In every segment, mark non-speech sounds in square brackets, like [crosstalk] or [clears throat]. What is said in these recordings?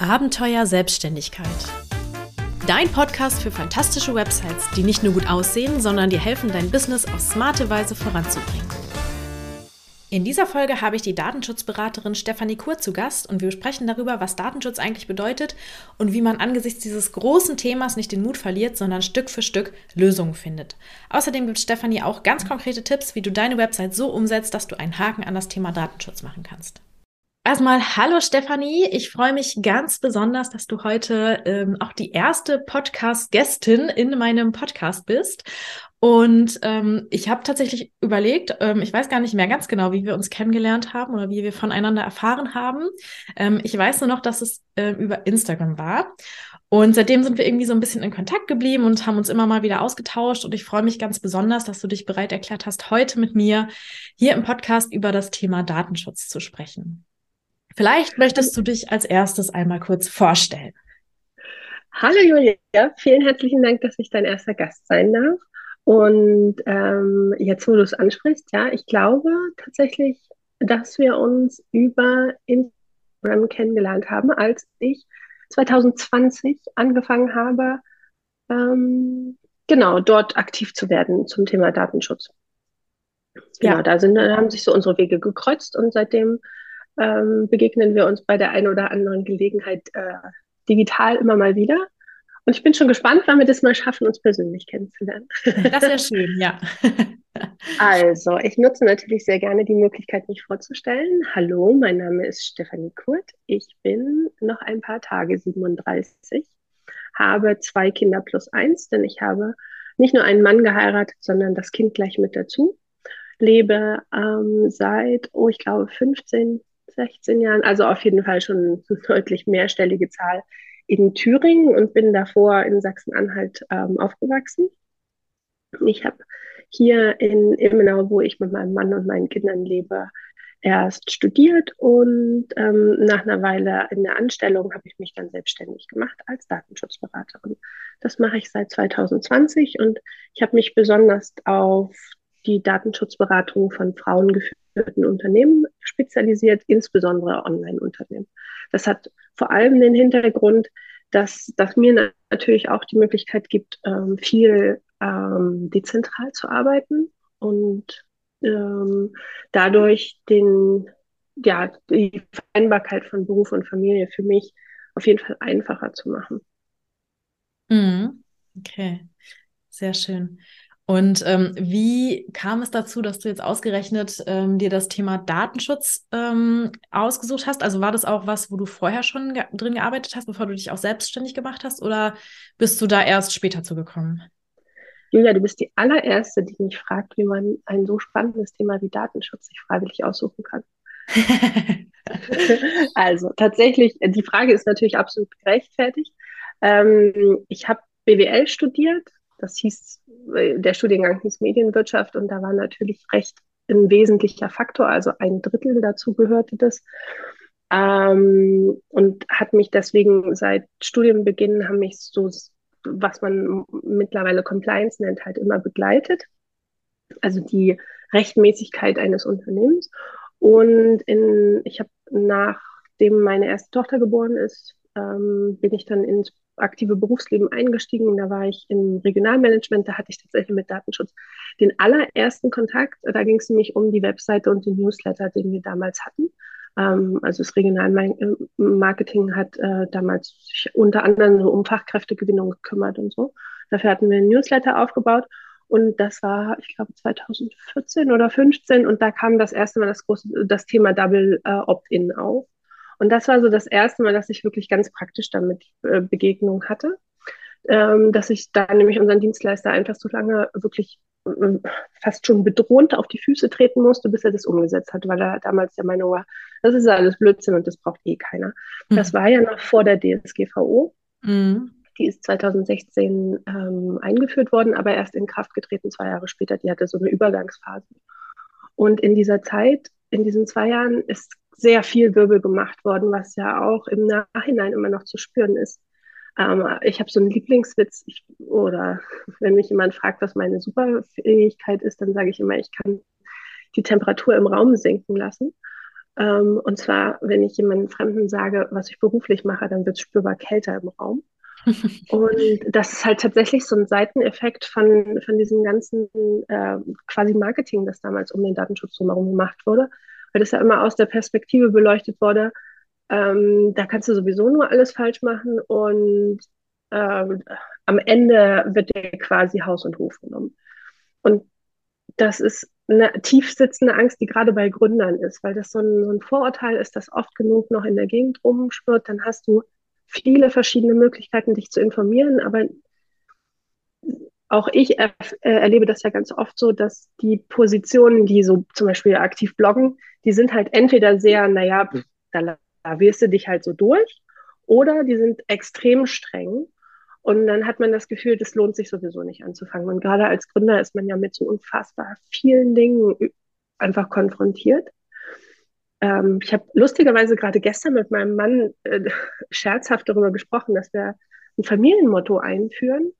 Abenteuer Selbstständigkeit. Dein Podcast für fantastische Websites, die nicht nur gut aussehen, sondern dir helfen, dein Business auf smarte Weise voranzubringen. In dieser Folge habe ich die Datenschutzberaterin Stefanie Kur zu Gast und wir sprechen darüber, was Datenschutz eigentlich bedeutet und wie man angesichts dieses großen Themas nicht den Mut verliert, sondern Stück für Stück Lösungen findet. Außerdem gibt Stefanie auch ganz konkrete Tipps, wie du deine Website so umsetzt, dass du einen Haken an das Thema Datenschutz machen kannst. Erstmal hallo Stefanie, ich freue mich ganz besonders, dass du heute ähm, auch die erste Podcast-Gästin in meinem Podcast bist. Und ähm, ich habe tatsächlich überlegt, ähm, ich weiß gar nicht mehr ganz genau, wie wir uns kennengelernt haben oder wie wir voneinander erfahren haben. Ähm, ich weiß nur noch, dass es äh, über Instagram war. Und seitdem sind wir irgendwie so ein bisschen in Kontakt geblieben und haben uns immer mal wieder ausgetauscht. Und ich freue mich ganz besonders, dass du dich bereit erklärt hast, heute mit mir hier im Podcast über das Thema Datenschutz zu sprechen. Vielleicht möchtest du dich als erstes einmal kurz vorstellen. Hallo Julia, vielen herzlichen Dank, dass ich dein erster Gast sein darf. Und ähm, jetzt, wo du es ansprichst, ja, ich glaube tatsächlich, dass wir uns über Instagram kennengelernt haben, als ich 2020 angefangen habe, ähm, genau dort aktiv zu werden zum Thema Datenschutz. Genau, ja. da sind, da haben sich so unsere Wege gekreuzt und seitdem ähm, begegnen wir uns bei der einen oder anderen Gelegenheit äh, digital immer mal wieder. Und ich bin schon gespannt, wann wir das mal schaffen, uns persönlich kennenzulernen. Das wäre [laughs] schön, ja. Also, ich nutze natürlich sehr gerne die Möglichkeit, mich vorzustellen. Hallo, mein Name ist Stefanie Kurt. Ich bin noch ein paar Tage 37, habe zwei Kinder plus eins, denn ich habe nicht nur einen Mann geheiratet, sondern das Kind gleich mit dazu. Lebe ähm, seit, oh, ich glaube, 15 16 Jahren, also auf jeden Fall schon eine [laughs] deutlich mehrstellige Zahl in Thüringen und bin davor in Sachsen-Anhalt ähm, aufgewachsen. Ich habe hier in Ilmenau, wo ich mit meinem Mann und meinen Kindern lebe, erst studiert und ähm, nach einer Weile in der Anstellung habe ich mich dann selbstständig gemacht als Datenschutzberaterin. Das mache ich seit 2020 und ich habe mich besonders auf die Datenschutzberatung von Frauen geführten Unternehmen spezialisiert, insbesondere Online-Unternehmen. Das hat vor allem den Hintergrund, dass das mir natürlich auch die Möglichkeit gibt, ähm, viel ähm, dezentral zu arbeiten und ähm, dadurch den, ja, die Vereinbarkeit von Beruf und Familie für mich auf jeden Fall einfacher zu machen. Mhm. Okay, sehr schön. Und ähm, wie kam es dazu, dass du jetzt ausgerechnet ähm, dir das Thema Datenschutz ähm, ausgesucht hast? Also war das auch was, wo du vorher schon ge drin gearbeitet hast, bevor du dich auch selbstständig gemacht hast, oder bist du da erst später zugekommen? Julia, du bist die allererste, die mich fragt, wie man ein so spannendes Thema wie Datenschutz sich freiwillig aussuchen kann. [laughs] [laughs] also tatsächlich, die Frage ist natürlich absolut gerechtfertigt. Ähm, ich habe BWL studiert das hieß, der Studiengang hieß Medienwirtschaft und da war natürlich Recht ein wesentlicher Faktor, also ein Drittel dazu gehörte das. Ähm, und hat mich deswegen seit Studienbeginn, haben mich so, was man mittlerweile Compliance nennt, halt immer begleitet. Also die Rechtmäßigkeit eines Unternehmens. Und in, ich habe nachdem meine erste Tochter geboren ist, ähm, bin ich dann ins aktive Berufsleben eingestiegen. Da war ich im Regionalmanagement, da hatte ich tatsächlich mit Datenschutz den allerersten Kontakt. Da ging es nämlich um die Webseite und den Newsletter, den wir damals hatten. Ähm, also das Regionalmarketing hat äh, damals sich unter anderem um Fachkräftegewinnung gekümmert und so. Dafür hatten wir einen Newsletter aufgebaut. Und das war, ich glaube, 2014 oder 15. Und da kam das erste Mal das große, das Thema Double äh, Opt-in auf. Und das war so das erste Mal, dass ich wirklich ganz praktisch damit äh, Begegnung hatte. Ähm, dass ich da nämlich unseren Dienstleister einfach so lange wirklich äh, fast schon bedrohend auf die Füße treten musste, bis er das umgesetzt hat, weil er damals der Meinung war, das ist alles Blödsinn und das braucht eh keiner. Mhm. Das war ja noch vor der DSGVO. Mhm. Die ist 2016 ähm, eingeführt worden, aber erst in Kraft getreten, zwei Jahre später. Die hatte so eine Übergangsphase. Und in dieser Zeit, in diesen zwei Jahren, ist sehr viel Wirbel gemacht worden, was ja auch im Nachhinein immer noch zu spüren ist. Ähm, ich habe so einen Lieblingswitz, ich, oder [laughs] wenn mich jemand fragt, was meine Superfähigkeit ist, dann sage ich immer, ich kann die Temperatur im Raum senken lassen. Ähm, und zwar, wenn ich jemandem Fremden sage, was ich beruflich mache, dann wird es spürbar kälter im Raum. [laughs] und das ist halt tatsächlich so ein Seiteneffekt von, von diesem ganzen äh, quasi Marketing, das damals um den Datenschutz drumherum gemacht wurde, weil das ja immer aus der Perspektive beleuchtet wurde, ähm, da kannst du sowieso nur alles falsch machen und ähm, am Ende wird dir quasi Haus und Hof genommen. Und das ist eine tief sitzende Angst, die gerade bei Gründern ist, weil das so ein, so ein Vorurteil ist, das oft genug noch in der Gegend rumschwirrt. Dann hast du viele verschiedene Möglichkeiten, dich zu informieren, aber auch ich er, äh, erlebe das ja ganz oft so, dass die Positionen, die so zum Beispiel aktiv bloggen, die sind halt entweder sehr, naja, da, da wirst du dich halt so durch, oder die sind extrem streng und dann hat man das Gefühl, das lohnt sich sowieso nicht anzufangen. Und gerade als Gründer ist man ja mit so unfassbar vielen Dingen einfach konfrontiert. Ähm, ich habe lustigerweise gerade gestern mit meinem Mann äh, [laughs] scherzhaft darüber gesprochen, dass wir ein Familienmotto einführen.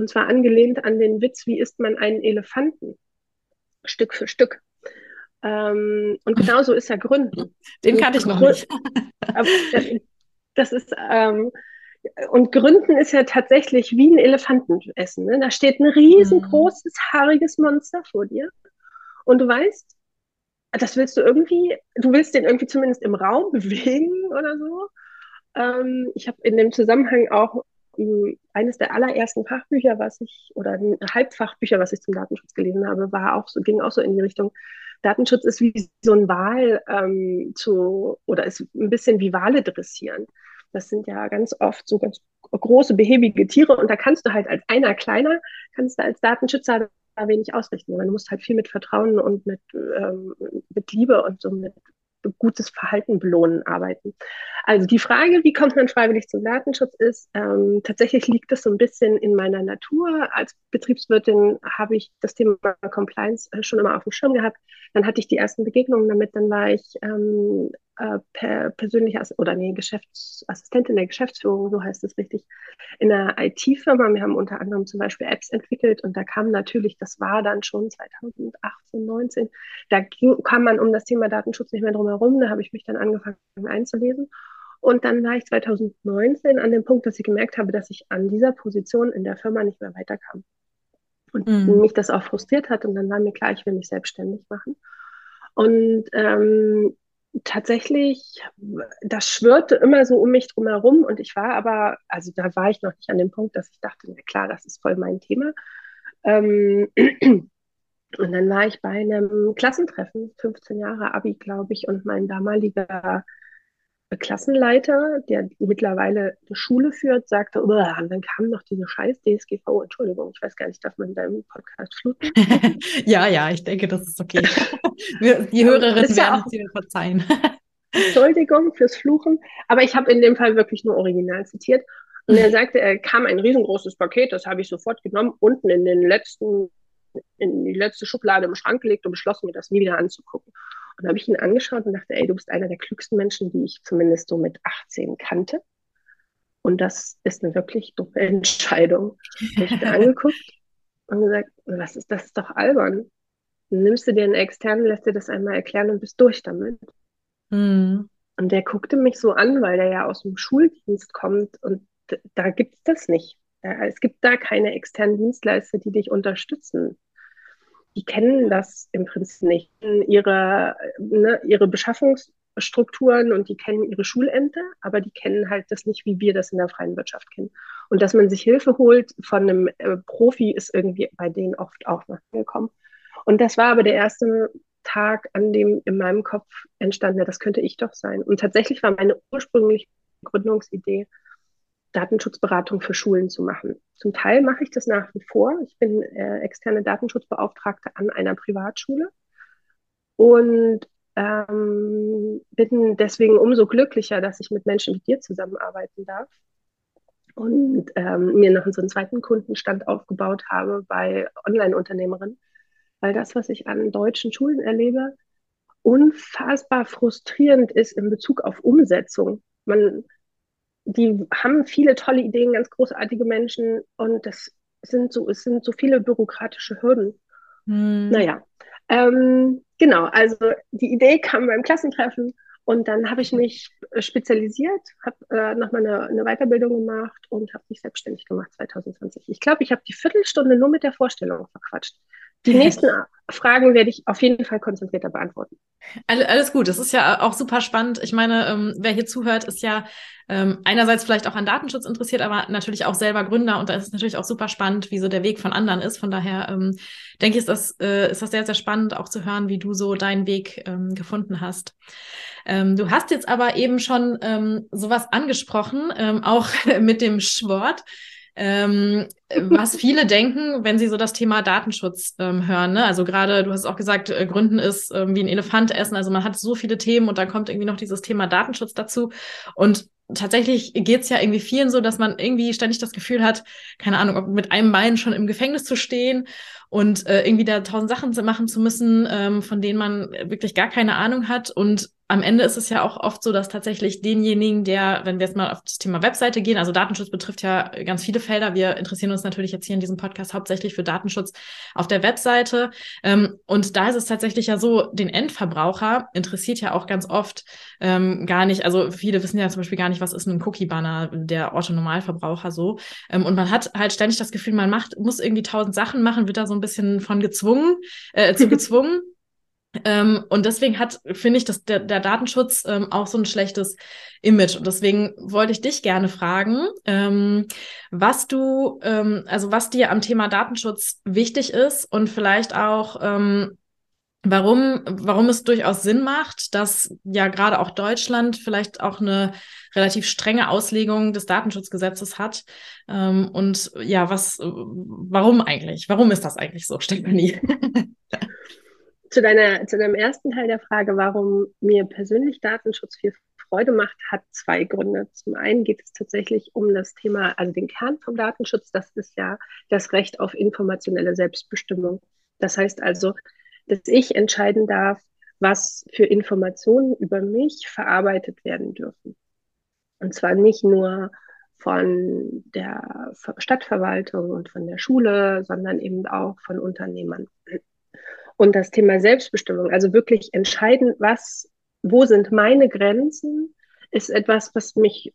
Und zwar angelehnt an den Witz, wie isst man einen Elefanten? Stück für Stück. Ähm, und genauso ist ja Gründen. Den kannte ich noch nicht. das ist, ähm, und Gründen ist ja tatsächlich wie ein Elefantenessen. Ne? Da steht ein riesengroßes, mhm. haariges Monster vor dir. Und du weißt, das willst du irgendwie, du willst den irgendwie zumindest im Raum [laughs] bewegen oder so. Ähm, ich habe in dem Zusammenhang auch eines der allerersten Fachbücher, was ich, oder Halbfachbücher, was ich zum Datenschutz gelesen habe, war auch so, ging auch so in die Richtung, Datenschutz ist wie so ein Wal ähm, zu, oder ist ein bisschen wie Wale dressieren. Das sind ja ganz oft so ganz große, behäbige Tiere und da kannst du halt als einer kleiner, kannst du als Datenschützer da wenig ausrichten, du musst halt viel mit Vertrauen und mit, ähm, mit Liebe und so mit gutes Verhalten belohnen arbeiten. Also die Frage, wie kommt man freiwillig zum Datenschutz, ist ähm, tatsächlich liegt das so ein bisschen in meiner Natur. Als Betriebswirtin habe ich das Thema Compliance äh, schon immer auf dem Schirm gehabt. Dann hatte ich die ersten Begegnungen damit. Dann war ich ähm, äh, per, persönliche oder nee, Geschäftsassistentin der Geschäftsführung, so heißt es richtig, in einer IT-Firma. Wir haben unter anderem zum Beispiel Apps entwickelt und da kam natürlich, das war dann schon 2018, 19, da ging, kam man um das Thema Datenschutz nicht mehr drum herum. Da habe ich mich dann angefangen einzulesen. Und dann war ich 2019 an dem Punkt, dass ich gemerkt habe, dass ich an dieser Position in der Firma nicht mehr weiterkam. Und mhm. mich das auch frustriert hat. Und dann war mir klar, ich will mich selbstständig machen. Und ähm, tatsächlich, das schwirrte immer so um mich drum herum und ich war aber, also da war ich noch nicht an dem Punkt, dass ich dachte, na klar, das ist voll mein Thema. Ähm, [clears throat] und dann war ich bei einem Klassentreffen, 15 Jahre Abi, glaube ich, und mein damaliger Klassenleiter, der mittlerweile eine Schule führt, sagte, und dann kam noch diese scheiß DSGVO, Entschuldigung, ich weiß gar nicht, darf man deinem Podcast fluten? [laughs] ja, ja, ich denke, das ist okay. [laughs] Die Hörerinnen werden es dir verzeihen. [laughs] Entschuldigung fürs Fluchen, aber ich habe in dem Fall wirklich nur original zitiert. Und er sagte, er kam ein riesengroßes Paket, das habe ich sofort genommen, unten in den letzten, in die letzte Schublade im Schrank gelegt und beschlossen, mir das nie wieder anzugucken. Und habe ich ihn angeschaut und dachte, ey, du bist einer der klügsten Menschen, die ich zumindest so mit 18 kannte. Und das ist eine wirklich dumme [laughs] Entscheidung. Ich habe ihn angeguckt und gesagt, was ist das ist doch albern. Dann nimmst du dir einen externen, lässt dir das einmal erklären und bist durch damit. Mhm. Und der guckte mich so an, weil der ja aus dem Schuldienst kommt und da gibt es das nicht. Es gibt da keine externen Dienstleister, die dich unterstützen die kennen das im Prinzip nicht. Ihre, ne, ihre Beschaffungsstrukturen und die kennen ihre Schulämter, aber die kennen halt das nicht, wie wir das in der freien Wirtschaft kennen. Und dass man sich Hilfe holt von einem äh, Profi, ist irgendwie bei denen oft auch noch gekommen. Und das war aber der erste Tag, an dem in meinem Kopf entstand, ja, das könnte ich doch sein. Und tatsächlich war meine ursprüngliche Gründungsidee, Datenschutzberatung für Schulen zu machen. Zum Teil mache ich das nach wie vor. Ich bin äh, externe Datenschutzbeauftragte an einer Privatschule und ähm, bin deswegen umso glücklicher, dass ich mit Menschen wie dir zusammenarbeiten darf und ähm, mir noch so einen zweiten Kundenstand aufgebaut habe bei Online-Unternehmerinnen, weil das, was ich an deutschen Schulen erlebe, unfassbar frustrierend ist in Bezug auf Umsetzung. Man die haben viele tolle Ideen, ganz großartige Menschen und das sind so, es sind so viele bürokratische Hürden. Hm. Naja, ähm, genau, also die Idee kam beim Klassentreffen Und dann habe ich mich äh, spezialisiert, habe äh, nochmal eine, eine Weiterbildung gemacht und habe mich selbstständig gemacht 2020. Ich glaube, ich habe die Viertelstunde nur mit der Vorstellung verquatscht. Die nächsten Fragen werde ich auf jeden Fall konzentrierter beantworten. Alles gut. Das ist ja auch super spannend. Ich meine, ähm, wer hier zuhört, ist ja ähm, einerseits vielleicht auch an Datenschutz interessiert, aber natürlich auch selber Gründer. Und da ist es natürlich auch super spannend, wie so der Weg von anderen ist. Von daher ähm, denke ich, ist das, äh, ist das sehr, sehr spannend, auch zu hören, wie du so deinen Weg ähm, gefunden hast. Ähm, du hast jetzt aber eben schon ähm, sowas angesprochen, ähm, auch [laughs] mit dem Schwort ähm, was viele denken, wenn sie so das Thema Datenschutz ähm, hören. Ne? Also gerade, du hast auch gesagt, äh, Gründen ist ähm, wie ein Elefant essen. Also man hat so viele Themen und dann kommt irgendwie noch dieses Thema Datenschutz dazu. Und tatsächlich geht es ja irgendwie vielen so, dass man irgendwie ständig das Gefühl hat, keine Ahnung, ob mit einem Bein schon im Gefängnis zu stehen und äh, irgendwie da tausend Sachen machen zu müssen, ähm, von denen man wirklich gar keine Ahnung hat und am Ende ist es ja auch oft so, dass tatsächlich denjenigen, der, wenn wir jetzt mal auf das Thema Webseite gehen, also Datenschutz betrifft ja ganz viele Felder. Wir interessieren uns natürlich jetzt hier in diesem Podcast hauptsächlich für Datenschutz auf der Webseite. Ähm, und da ist es tatsächlich ja so, den Endverbraucher interessiert ja auch ganz oft ähm, gar nicht, also viele wissen ja zum Beispiel gar nicht, was ist ein Cookie-Banner, der Orthonormalverbraucher so. Ähm, und man hat halt ständig das Gefühl, man macht, muss irgendwie tausend Sachen machen, wird da so ein bisschen von gezwungen, äh, zu gezwungen. Ähm, und deswegen hat, finde ich, dass der, der Datenschutz ähm, auch so ein schlechtes Image. Und deswegen wollte ich dich gerne fragen, ähm, was du, ähm, also was dir am Thema Datenschutz wichtig ist und vielleicht auch, ähm, warum, warum es durchaus Sinn macht, dass ja gerade auch Deutschland vielleicht auch eine relativ strenge Auslegung des Datenschutzgesetzes hat. Ähm, und ja, was, warum eigentlich? Warum ist das eigentlich so, Stefanie? [laughs] zu, deiner, zu deinem ersten Teil der Frage, warum mir persönlich Datenschutz viel Freude macht, hat zwei Gründe. Zum einen geht es tatsächlich um das Thema, also den Kern vom Datenschutz, das ist ja das Recht auf informationelle Selbstbestimmung. Das heißt also, dass ich entscheiden darf, was für Informationen über mich verarbeitet werden dürfen. Und zwar nicht nur von der Stadtverwaltung und von der Schule, sondern eben auch von Unternehmern. Und das Thema Selbstbestimmung, also wirklich entscheiden, was, wo sind meine Grenzen, ist etwas, was mich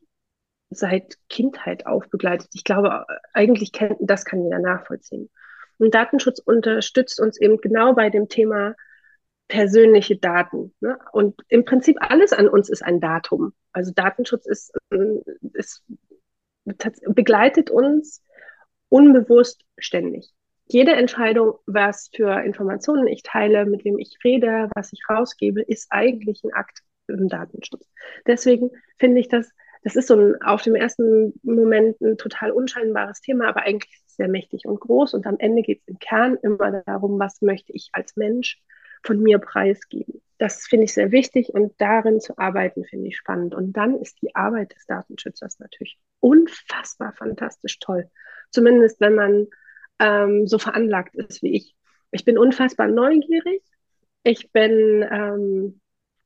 seit Kindheit aufbegleitet. Ich glaube, eigentlich kennt, das kann jeder nachvollziehen. Und Datenschutz unterstützt uns eben genau bei dem Thema persönliche Daten. Ne? Und im Prinzip alles an uns ist ein Datum. Also Datenschutz ist, ist begleitet uns unbewusst ständig jede Entscheidung, was für Informationen ich teile, mit wem ich rede, was ich rausgebe, ist eigentlich ein Akt im Datenschutz. Deswegen finde ich das, das ist so ein auf dem ersten Moment ein total unscheinbares Thema, aber eigentlich sehr mächtig und groß. Und am Ende geht es im Kern immer darum, was möchte ich als Mensch von mir preisgeben. Das finde ich sehr wichtig und darin zu arbeiten finde ich spannend. Und dann ist die Arbeit des Datenschützers natürlich unfassbar fantastisch toll. Zumindest wenn man ähm, so veranlagt ist wie ich. Ich bin unfassbar neugierig. Ich bin, ähm,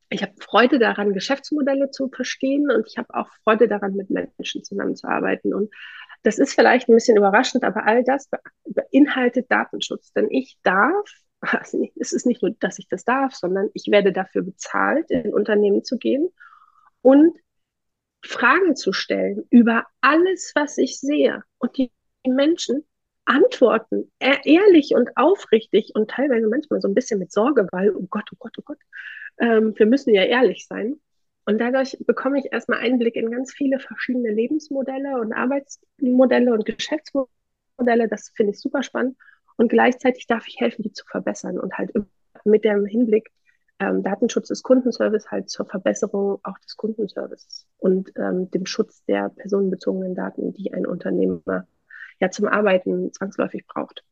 ich habe Freude daran, Geschäftsmodelle zu verstehen und ich habe auch Freude daran, mit Menschen zusammenzuarbeiten. Und das ist vielleicht ein bisschen überraschend, aber all das beinhaltet Datenschutz. Denn ich darf, [laughs] also es ist nicht nur, dass ich das darf, sondern ich werde dafür bezahlt, in Unternehmen zu gehen und Fragen zu stellen über alles, was ich sehe. Und die Menschen antworten, ehrlich und aufrichtig und teilweise manchmal so ein bisschen mit Sorge, weil, oh Gott, oh Gott, oh Gott, ähm, wir müssen ja ehrlich sein. Und dadurch bekomme ich erstmal Einblick in ganz viele verschiedene Lebensmodelle und Arbeitsmodelle und Geschäftsmodelle. Das finde ich super spannend. Und gleichzeitig darf ich helfen, die zu verbessern und halt mit dem Hinblick, ähm, Datenschutz des Kundenservice halt zur Verbesserung auch des Kundenservices und ähm, dem Schutz der personenbezogenen Daten, die ein Unternehmer ja zum Arbeiten zwangsläufig braucht.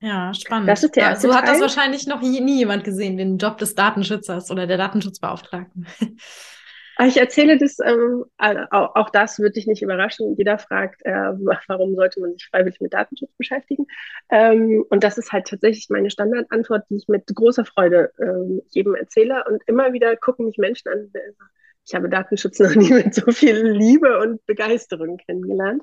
Ja, spannend. Das ist der erste so hat das wahrscheinlich noch nie, jemand gesehen, den Job des Datenschützers oder der Datenschutzbeauftragten. Ah, ich erzähle das, ähm, auch, das wird dich nicht überraschen. Jeder fragt, äh, warum sollte man sich freiwillig mit Datenschutz beschäftigen? Ähm, und das ist halt tatsächlich meine Standardantwort, die ich mit großer Freude ähm, jedem erzähle. Und immer wieder gucken mich Menschen an, ich habe Datenschutz noch [laughs] nie mit so viel Liebe und Begeisterung kennengelernt.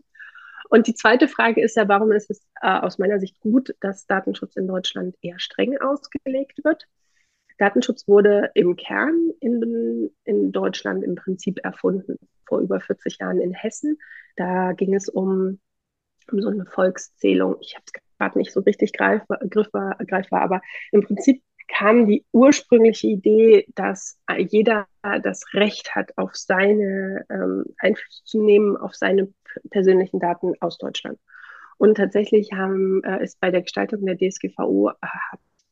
Und die zweite Frage ist ja, warum ist es äh, aus meiner Sicht gut, dass Datenschutz in Deutschland eher streng ausgelegt wird? Datenschutz wurde im Kern in, in Deutschland im Prinzip erfunden, vor über 40 Jahren in Hessen. Da ging es um, um so eine Volkszählung. Ich habe es gerade nicht so richtig greifbar, greifbar, greifbar, aber im Prinzip kam die ursprüngliche Idee, dass jeder das Recht hat, auf seine ähm, Einfluss zu nehmen, auf seine persönlichen Daten aus Deutschland. Und tatsächlich haben, äh, ist bei der Gestaltung der DSGVO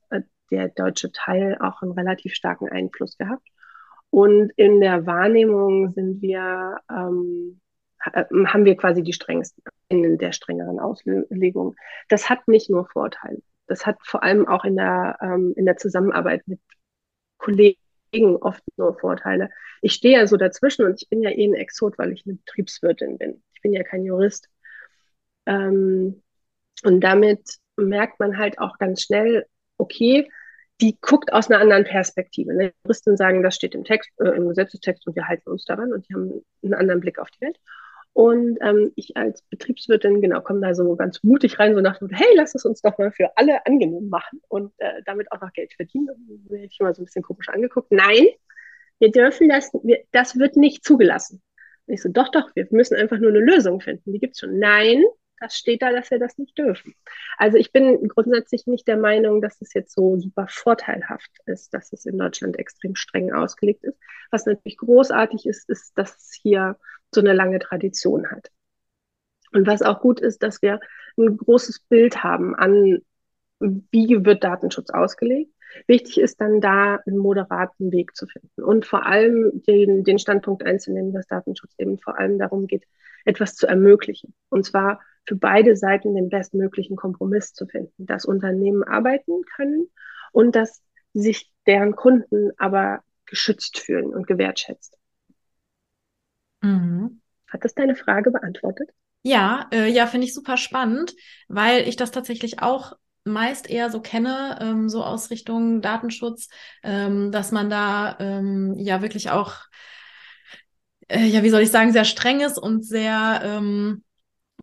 äh, der deutsche Teil auch einen relativ starken Einfluss gehabt. Und in der Wahrnehmung sind wir, ähm, haben wir quasi die strengsten, in der strengeren Auslegung. Das hat nicht nur Vorteile das hat vor allem auch in der, ähm, in der Zusammenarbeit mit Kollegen oft nur Vorteile. Ich stehe ja so dazwischen und ich bin ja eh ein Exot, weil ich eine Betriebswirtin bin. Ich bin ja kein Jurist. Ähm, und damit merkt man halt auch ganz schnell, okay, die guckt aus einer anderen Perspektive. Ne? Juristen sagen, das steht im Text, äh, im Gesetzestext und wir halten uns daran und die haben einen anderen Blick auf die Welt. Und ähm, ich als Betriebswirtin, genau, komme da so ganz mutig rein, so nach dem, hey, lass es uns doch mal für alle angenehm machen und äh, damit auch noch Geld verdienen. Und hätte ich mal so ein bisschen komisch angeguckt. Nein, wir dürfen das, wir, das wird nicht zugelassen. Und ich so, doch, doch, wir müssen einfach nur eine Lösung finden. Die gibt es schon. Nein, das steht da, dass wir das nicht dürfen. Also ich bin grundsätzlich nicht der Meinung, dass es jetzt so super vorteilhaft ist, dass es in Deutschland extrem streng ausgelegt ist. Was natürlich großartig ist, ist, dass es hier so eine lange Tradition hat. Und was auch gut ist, dass wir ein großes Bild haben an, wie wird Datenschutz ausgelegt. Wichtig ist dann da einen moderaten Weg zu finden und vor allem den, den Standpunkt einzunehmen, dass Datenschutz eben vor allem darum geht, etwas zu ermöglichen. Und zwar für beide Seiten den bestmöglichen Kompromiss zu finden, dass Unternehmen arbeiten können und dass sich deren Kunden aber geschützt fühlen und gewertschätzt. Mhm. Hat das deine Frage beantwortet? Ja, äh, ja, finde ich super spannend, weil ich das tatsächlich auch meist eher so kenne, ähm, so aus Richtung Datenschutz, ähm, dass man da ähm, ja wirklich auch, äh, ja, wie soll ich sagen, sehr streng ist und sehr ähm,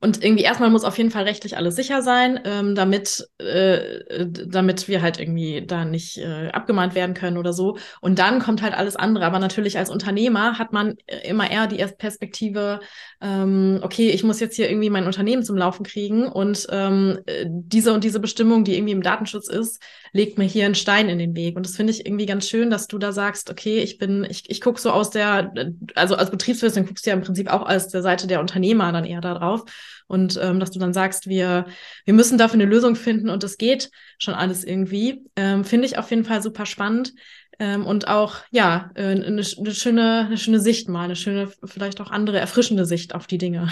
und irgendwie erstmal muss auf jeden Fall rechtlich alles sicher sein, ähm, damit, äh, damit wir halt irgendwie da nicht äh, abgemahnt werden können oder so. Und dann kommt halt alles andere. Aber natürlich als Unternehmer hat man immer eher die Perspektive, ähm, okay, ich muss jetzt hier irgendwie mein Unternehmen zum Laufen kriegen und ähm, diese und diese Bestimmung, die irgendwie im Datenschutz ist, legt mir hier einen Stein in den Weg. Und das finde ich irgendwie ganz schön, dass du da sagst, okay, ich bin, ich, ich gucke so aus der, also als Betriebswirtin guckst du ja im Prinzip auch aus der Seite der Unternehmer dann eher da drauf. Und ähm, dass du dann sagst, wir, wir müssen dafür eine Lösung finden und das geht schon alles irgendwie, ähm, finde ich auf jeden Fall super spannend. Ähm, und auch, ja, äh, eine, eine, schöne, eine schöne Sicht mal, eine schöne, vielleicht auch andere, erfrischende Sicht auf die Dinge.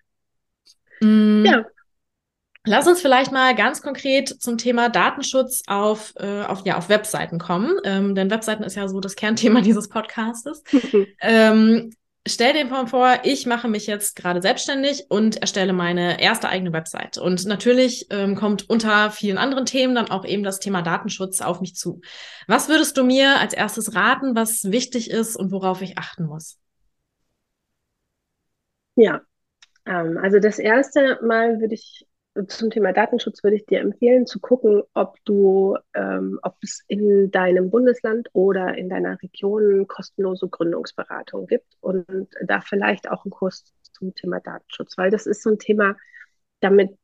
[laughs] mm. Ja, Lass uns vielleicht mal ganz konkret zum Thema Datenschutz auf, äh, auf, ja, auf Webseiten kommen, ähm, denn Webseiten ist ja so das Kernthema [laughs] dieses Podcastes. [laughs] ähm, stell dir vor, ich mache mich jetzt gerade selbstständig und erstelle meine erste eigene Website. Und natürlich ähm, kommt unter vielen anderen Themen dann auch eben das Thema Datenschutz auf mich zu. Was würdest du mir als erstes raten, was wichtig ist und worauf ich achten muss? Ja, ähm, also das erste Mal würde ich zum Thema Datenschutz würde ich dir empfehlen, zu gucken, ob du, ähm, ob es in deinem Bundesland oder in deiner Region kostenlose Gründungsberatung gibt und da vielleicht auch einen Kurs zum Thema Datenschutz, weil das ist so ein Thema, damit,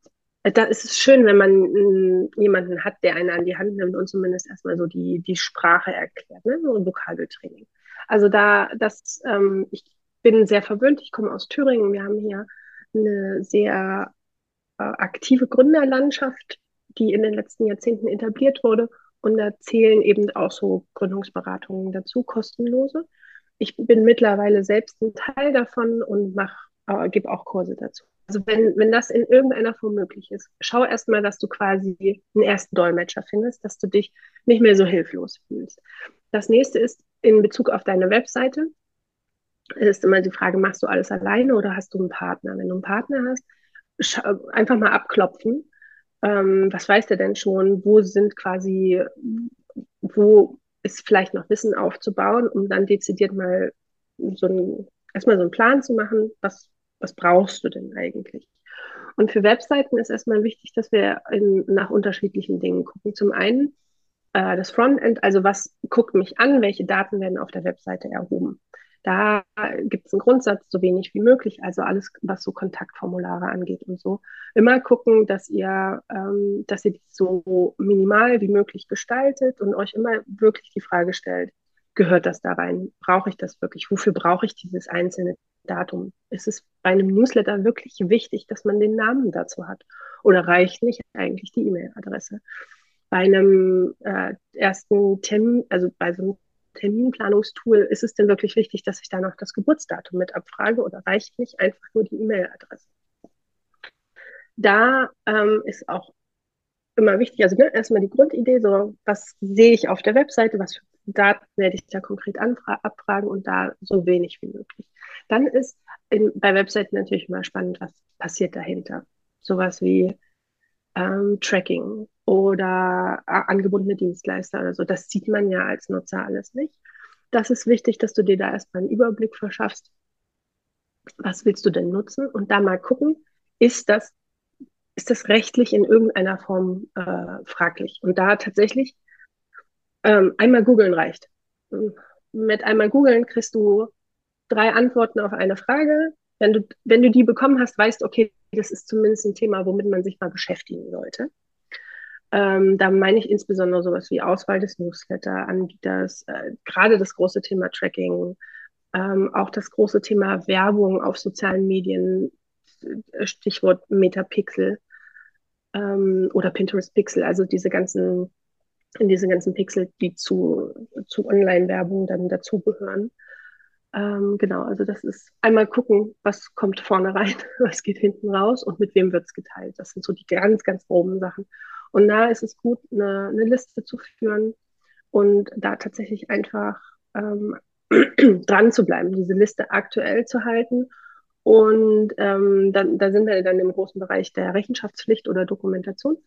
da ist es schön, wenn man m, jemanden hat, der einen an die Hand nimmt und zumindest erstmal so die, die Sprache erklärt, ne? so ein Vokabeltraining. Also da, das, ähm, ich bin sehr verwöhnt, ich komme aus Thüringen, wir haben hier eine sehr äh, aktive Gründerlandschaft, die in den letzten Jahrzehnten etabliert wurde. Und da zählen eben auch so Gründungsberatungen dazu, kostenlose. Ich bin mittlerweile selbst ein Teil davon und äh, gebe auch Kurse dazu. Also wenn, wenn das in irgendeiner Form möglich ist, schau erstmal, dass du quasi einen ersten Dolmetscher findest, dass du dich nicht mehr so hilflos fühlst. Das nächste ist in Bezug auf deine Webseite, ist immer die Frage, machst du alles alleine oder hast du einen Partner? Wenn du einen Partner hast, einfach mal abklopfen. Ähm, was weiß der denn schon? Wo sind quasi, wo ist vielleicht noch Wissen aufzubauen, um dann dezidiert mal so ein, erstmal so einen Plan zu machen, was, was brauchst du denn eigentlich? Und für Webseiten ist erstmal wichtig, dass wir in, nach unterschiedlichen Dingen gucken. Zum einen äh, das Frontend, also was guckt mich an, welche Daten werden auf der Webseite erhoben. Da gibt es einen Grundsatz, so wenig wie möglich, also alles, was so Kontaktformulare angeht und so. Immer gucken, dass ihr, ähm, dass ihr die so minimal wie möglich gestaltet und euch immer wirklich die Frage stellt, gehört das da rein? Brauche ich das wirklich? Wofür brauche ich dieses einzelne Datum? Ist es bei einem Newsletter wirklich wichtig, dass man den Namen dazu hat? Oder reicht nicht eigentlich die E-Mail-Adresse? Bei einem äh, ersten Termin, also bei so einem Terminplanungstool, ist es denn wirklich wichtig, dass ich da noch das Geburtsdatum mit abfrage oder reicht nicht einfach nur die E-Mail-Adresse? Da ähm, ist auch immer wichtig, also ne, erstmal die Grundidee, so was sehe ich auf der Webseite, was für Daten werde ich da konkret abfragen und da so wenig wie möglich. Dann ist in, bei Webseiten natürlich immer spannend, was passiert dahinter. Sowas wie ähm, Tracking oder äh, angebundene Dienstleister oder so. Das sieht man ja als Nutzer alles nicht. Das ist wichtig, dass du dir da erstmal einen Überblick verschaffst. Was willst du denn nutzen? Und da mal gucken, ist das, ist das rechtlich in irgendeiner Form äh, fraglich? Und da tatsächlich ähm, einmal googeln reicht. Mit einmal googeln kriegst du drei Antworten auf eine Frage. Wenn du, wenn du die bekommen hast, weißt, okay, das ist zumindest ein Thema, womit man sich mal beschäftigen sollte. Ähm, da meine ich insbesondere sowas wie Auswahl des Newsletter-Anbieters, äh, gerade das große Thema Tracking, ähm, auch das große Thema Werbung auf sozialen Medien, äh, Stichwort Metapixel ähm, oder Pinterest Pixel, also diese ganzen, diese ganzen Pixel, die zu, zu Online-Werbung dann dazugehören. Ähm, genau, also das ist einmal gucken, was kommt vorne rein, [laughs] was geht hinten raus und mit wem wird es geteilt. Das sind so die ganz, ganz groben Sachen. Und da ist es gut, eine, eine Liste zu führen und da tatsächlich einfach ähm, [clears throat] dran zu bleiben, diese Liste aktuell zu halten. Und ähm, dann, da sind wir dann im großen Bereich der Rechenschaftspflicht oder Dokumentation.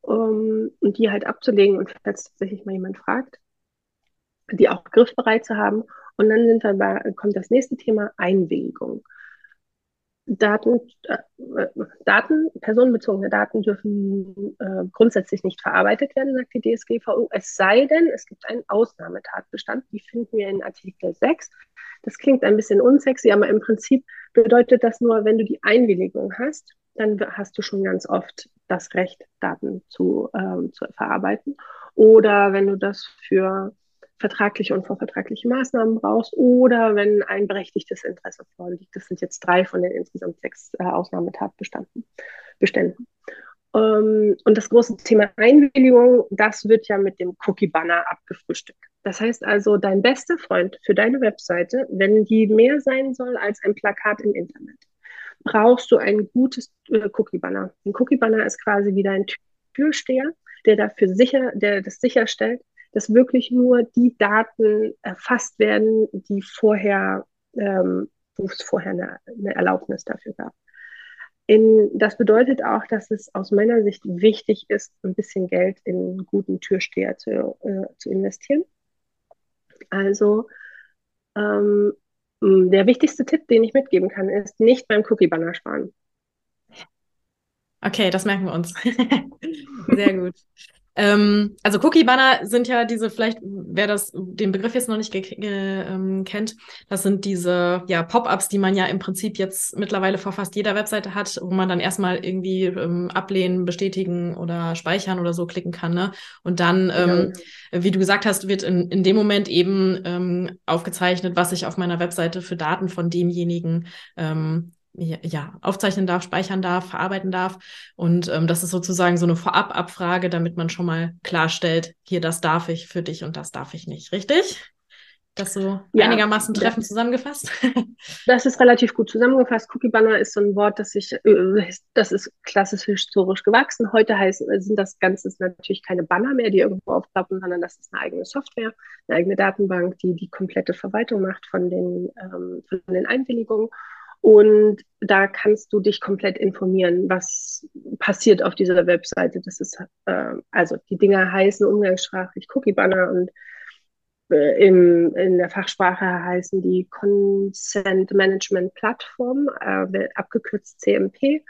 Um, und die halt abzulegen und falls tatsächlich mal jemand fragt, die auch griffbereit zu haben und dann sind wir bei, kommt das nächste Thema Einwilligung. Daten, äh, Daten, personenbezogene Daten dürfen äh, grundsätzlich nicht verarbeitet werden, sagt die DSGVO, es sei denn, es gibt einen Ausnahmetatbestand, die finden wir in Artikel 6. Das klingt ein bisschen unsexy, aber im Prinzip bedeutet das nur, wenn du die Einwilligung hast, dann hast du schon ganz oft das Recht, Daten zu, äh, zu verarbeiten. Oder wenn du das für vertragliche und vorvertragliche Maßnahmen brauchst oder wenn ein berechtigtes Interesse vorliegt. Das sind jetzt drei von den insgesamt sechs äh, Ausnahmetatbeständen. Ähm, und das große Thema Einwilligung, das wird ja mit dem Cookie-Banner abgefrühstückt. Das heißt also, dein bester Freund für deine Webseite, wenn die mehr sein soll als ein Plakat im Internet, brauchst du ein gutes äh, Cookie-Banner. Ein Cookie-Banner ist quasi wie dein Türsteher, der dafür sicher, der das sicherstellt, dass wirklich nur die Daten erfasst werden, die vorher, ähm, wo es vorher eine, eine Erlaubnis dafür gab. In, das bedeutet auch, dass es aus meiner Sicht wichtig ist, ein bisschen Geld in einen guten Türsteher zu, äh, zu investieren. Also ähm, der wichtigste Tipp, den ich mitgeben kann, ist nicht beim Cookie-Banner sparen. Okay, das merken wir uns. [laughs] Sehr gut. Ähm, also Cookie-Banner sind ja diese, vielleicht, wer das, den Begriff jetzt noch nicht ähm, kennt, das sind diese ja, Pop-ups, die man ja im Prinzip jetzt mittlerweile vor fast jeder Webseite hat, wo man dann erstmal irgendwie ähm, ablehnen, bestätigen oder speichern oder so klicken kann. Ne? Und dann, ähm, ja. wie du gesagt hast, wird in, in dem Moment eben ähm, aufgezeichnet, was ich auf meiner Webseite für Daten von demjenigen ähm, ja, aufzeichnen darf, speichern darf, verarbeiten darf. Und ähm, das ist sozusagen so eine Vorab-Abfrage, damit man schon mal klarstellt, hier, das darf ich für dich und das darf ich nicht. Richtig? Das so ja, einigermaßen treffend ja. zusammengefasst? [laughs] Das ist relativ gut zusammengefasst. Cookie Banner ist so ein Wort, das sich, äh, das ist klassisch historisch gewachsen. Heute heißt, sind das Ganze natürlich keine Banner mehr, die irgendwo aufklappen, sondern das ist eine eigene Software, eine eigene Datenbank, die die komplette Verwaltung macht von den, ähm, von den Einwilligungen. Und da kannst du dich komplett informieren, was passiert auf dieser Webseite. Das ist, äh, also die Dinger heißen umgangssprachlich Cookie Banner und äh, im, in der Fachsprache heißen die Consent Management Plattform, äh, abgekürzt CMP.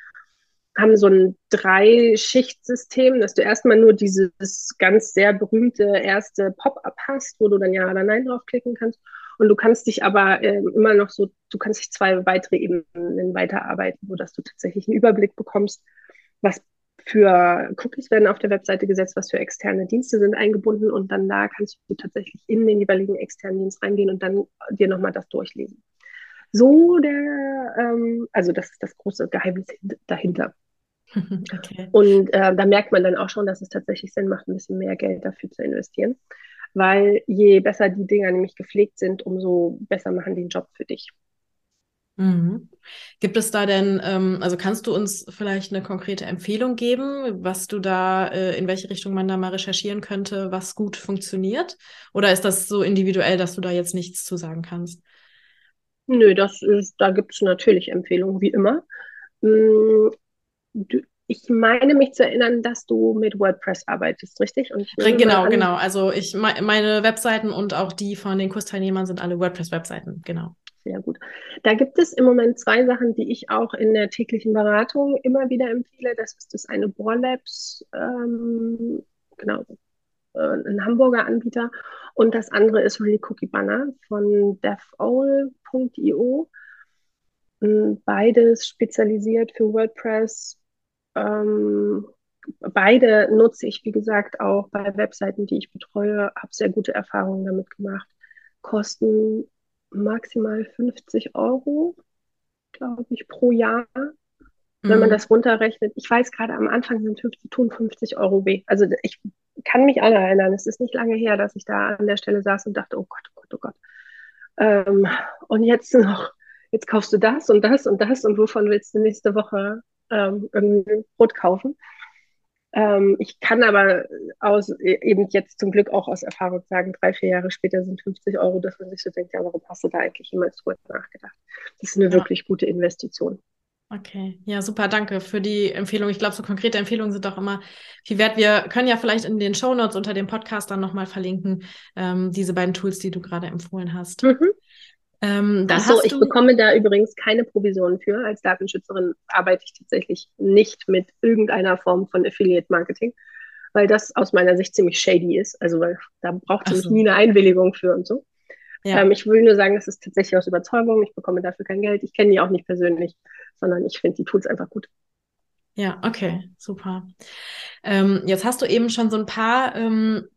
haben so ein Drei-Schicht-System, dass du erstmal nur dieses ganz sehr berühmte erste Pop-up hast, wo du dann Ja oder Nein draufklicken kannst. Und du kannst dich aber äh, immer noch so, du kannst dich zwei weitere Ebenen weiterarbeiten, sodass du tatsächlich einen Überblick bekommst, was für Cookies werden auf der Webseite gesetzt, was für externe Dienste sind eingebunden und dann da kannst du tatsächlich in den jeweiligen externen Dienst reingehen und dann dir nochmal das durchlesen. So der, ähm, also das ist das große Geheimnis dahinter. [laughs] Okay. Und äh, da merkt man dann auch schon, dass es tatsächlich Sinn macht, ein bisschen mehr Geld dafür zu investieren. Weil je besser die Dinger nämlich gepflegt sind, umso besser machen die den Job für dich. Mhm. Gibt es da denn, ähm, also kannst du uns vielleicht eine konkrete Empfehlung geben, was du da, äh, in welche Richtung man da mal recherchieren könnte, was gut funktioniert? Oder ist das so individuell, dass du da jetzt nichts zu sagen kannst? Nö, das ist, da gibt es natürlich Empfehlungen, wie immer. Mm, ich meine mich zu erinnern, dass du mit WordPress arbeitest, richtig? Und genau, genau. Also ich meine Webseiten und auch die von den Kursteilnehmern sind alle WordPress-Webseiten, genau sehr gut. Da gibt es im Moment zwei Sachen, die ich auch in der täglichen Beratung immer wieder empfehle. Das ist das eine Borlabs, ähm, genau, äh, ein Hamburger Anbieter. Und das andere ist Really Cookie Banner von defowl.io. Ähm, beides spezialisiert für WordPress. Ähm, beide nutze ich, wie gesagt, auch bei Webseiten, die ich betreue, habe sehr gute Erfahrungen damit gemacht. Kosten maximal 50 Euro, glaube ich, pro Jahr. Mhm. Wenn man mhm. das runterrechnet, ich weiß gerade am Anfang sind 50, tun 50 Euro weh. Also ich kann mich alle erinnern, es ist nicht lange her, dass ich da an der Stelle saß und dachte, oh Gott, oh Gott, oh Gott. Ähm, und jetzt noch, jetzt kaufst du das und das und das und wovon willst du nächste Woche ähm, irgendwie Brot kaufen? Ähm, ich kann aber aus, e, eben jetzt zum Glück auch aus Erfahrung sagen, drei, vier Jahre später sind 50 Euro, dass man sich so denkt, ja, warum hast du da eigentlich jemals drüber nachgedacht? Das ist eine ja. wirklich gute Investition. Okay, ja, super, danke für die Empfehlung. Ich glaube, so konkrete Empfehlungen sind auch immer viel wert. Wir können ja vielleicht in den Show Notes unter dem Podcast dann nochmal verlinken, ähm, diese beiden Tools, die du gerade empfohlen hast. Mhm. Ähm, Achso, ich bekomme da übrigens keine Provision für. Als Datenschützerin arbeite ich tatsächlich nicht mit irgendeiner Form von Affiliate-Marketing, weil das aus meiner Sicht ziemlich shady ist. Also weil da braucht es so. nie eine Einwilligung für und so. Ja. Ähm, ich will nur sagen, das ist tatsächlich aus Überzeugung. Ich bekomme dafür kein Geld. Ich kenne die auch nicht persönlich, sondern ich finde die Tools einfach gut. Ja, okay, super. Ähm, jetzt hast du eben schon so ein paar ähm,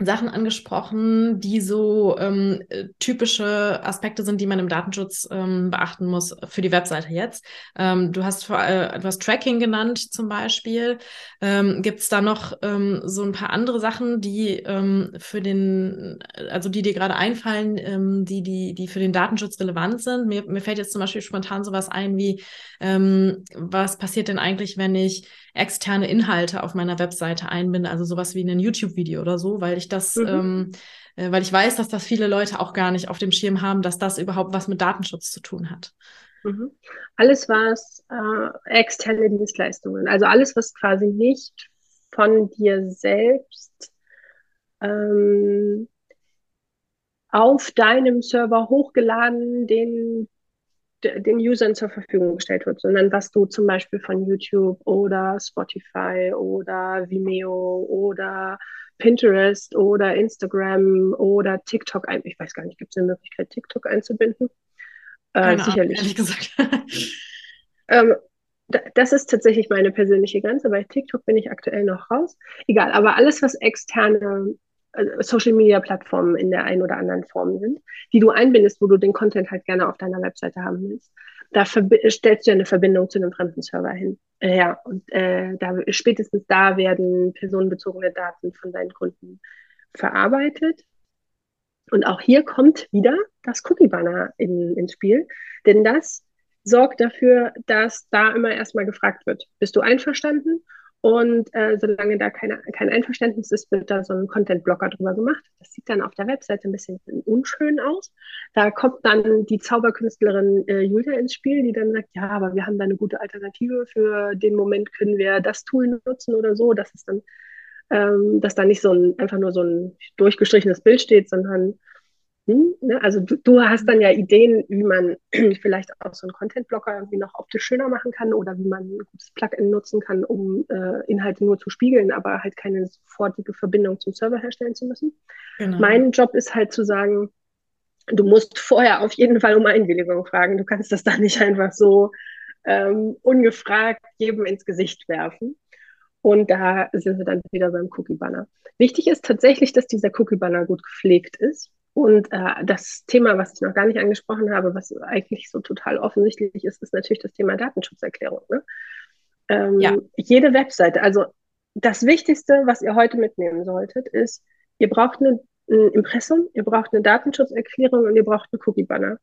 Sachen angesprochen, die so ähm, äh, typische Aspekte sind, die man im Datenschutz ähm, beachten muss für die Webseite jetzt. Ähm, du hast äh, etwas Tracking genannt zum Beispiel. Ähm, Gibt es da noch ähm, so ein paar andere Sachen, die ähm, für den, also die dir gerade einfallen, ähm, die, die, die für den Datenschutz relevant sind? Mir, mir fällt jetzt zum Beispiel spontan sowas ein wie, ähm, was passiert denn eigentlich, wenn ich externe Inhalte auf meiner Webseite einbinde, also sowas wie ein YouTube-Video oder so, weil ich das, mhm. ähm, äh, weil ich weiß, dass das viele Leute auch gar nicht auf dem Schirm haben, dass das überhaupt was mit Datenschutz zu tun hat. Mhm. Alles, was äh, externe Dienstleistungen, also alles, was quasi nicht von dir selbst ähm, auf deinem Server hochgeladen, den den Usern zur Verfügung gestellt wird, sondern was du zum Beispiel von YouTube oder Spotify oder Vimeo oder Pinterest oder Instagram oder TikTok ein. Ich weiß gar nicht, gibt es eine Möglichkeit, TikTok einzubinden? Äh, sicherlich. Ahnung, ehrlich gesagt. [laughs] ähm, das ist tatsächlich meine persönliche Grenze. Bei TikTok bin ich aktuell noch raus. Egal, aber alles, was externe äh, Social Media Plattformen in der einen oder anderen Form sind, die du einbindest, wo du den Content halt gerne auf deiner Webseite haben willst. Da stellst du eine Verbindung zu einem fremden Server hin. Äh, ja, und äh, da, spätestens da werden personenbezogene Daten von deinen Kunden verarbeitet. Und auch hier kommt wieder das Cookie-Banner in, ins Spiel, denn das sorgt dafür, dass da immer erstmal gefragt wird, bist du einverstanden? Und äh, solange da keine, kein Einverständnis ist, wird da so ein Content-Blocker drüber gemacht. Das sieht dann auf der Webseite ein bisschen unschön aus. Da kommt dann die Zauberkünstlerin äh, Julia ins Spiel, die dann sagt, ja, aber wir haben da eine gute Alternative. Für den Moment können wir das Tool nutzen oder so. Das ist dann, ähm, dass da nicht so ein, einfach nur so ein durchgestrichenes Bild steht, sondern ne? Also du, du, hast dann ja Ideen, wie man [clears throat] vielleicht auch so einen Content-Blocker irgendwie noch optisch schöner machen kann oder wie man ein gutes Plugin nutzen kann, um äh, Inhalte nur zu spiegeln, aber halt keine sofortige Verbindung zum Server herstellen zu müssen. Genau. Mein Job ist halt zu sagen, du musst vorher auf jeden Fall um Einwilligung fragen. Du kannst das da nicht einfach so ähm, ungefragt jedem ins Gesicht werfen. Und da sind wir dann wieder beim Cookie-Banner. Wichtig ist tatsächlich, dass dieser Cookie-Banner gut gepflegt ist. Und äh, das Thema, was ich noch gar nicht angesprochen habe, was eigentlich so total offensichtlich ist, ist natürlich das Thema Datenschutzerklärung. Ne? Ähm, ja. Jede Webseite, also das Wichtigste, was ihr heute mitnehmen solltet, ist, ihr braucht eine, ein Impressum, ihr braucht eine Datenschutzerklärung und ihr braucht einen Cookie-Banner.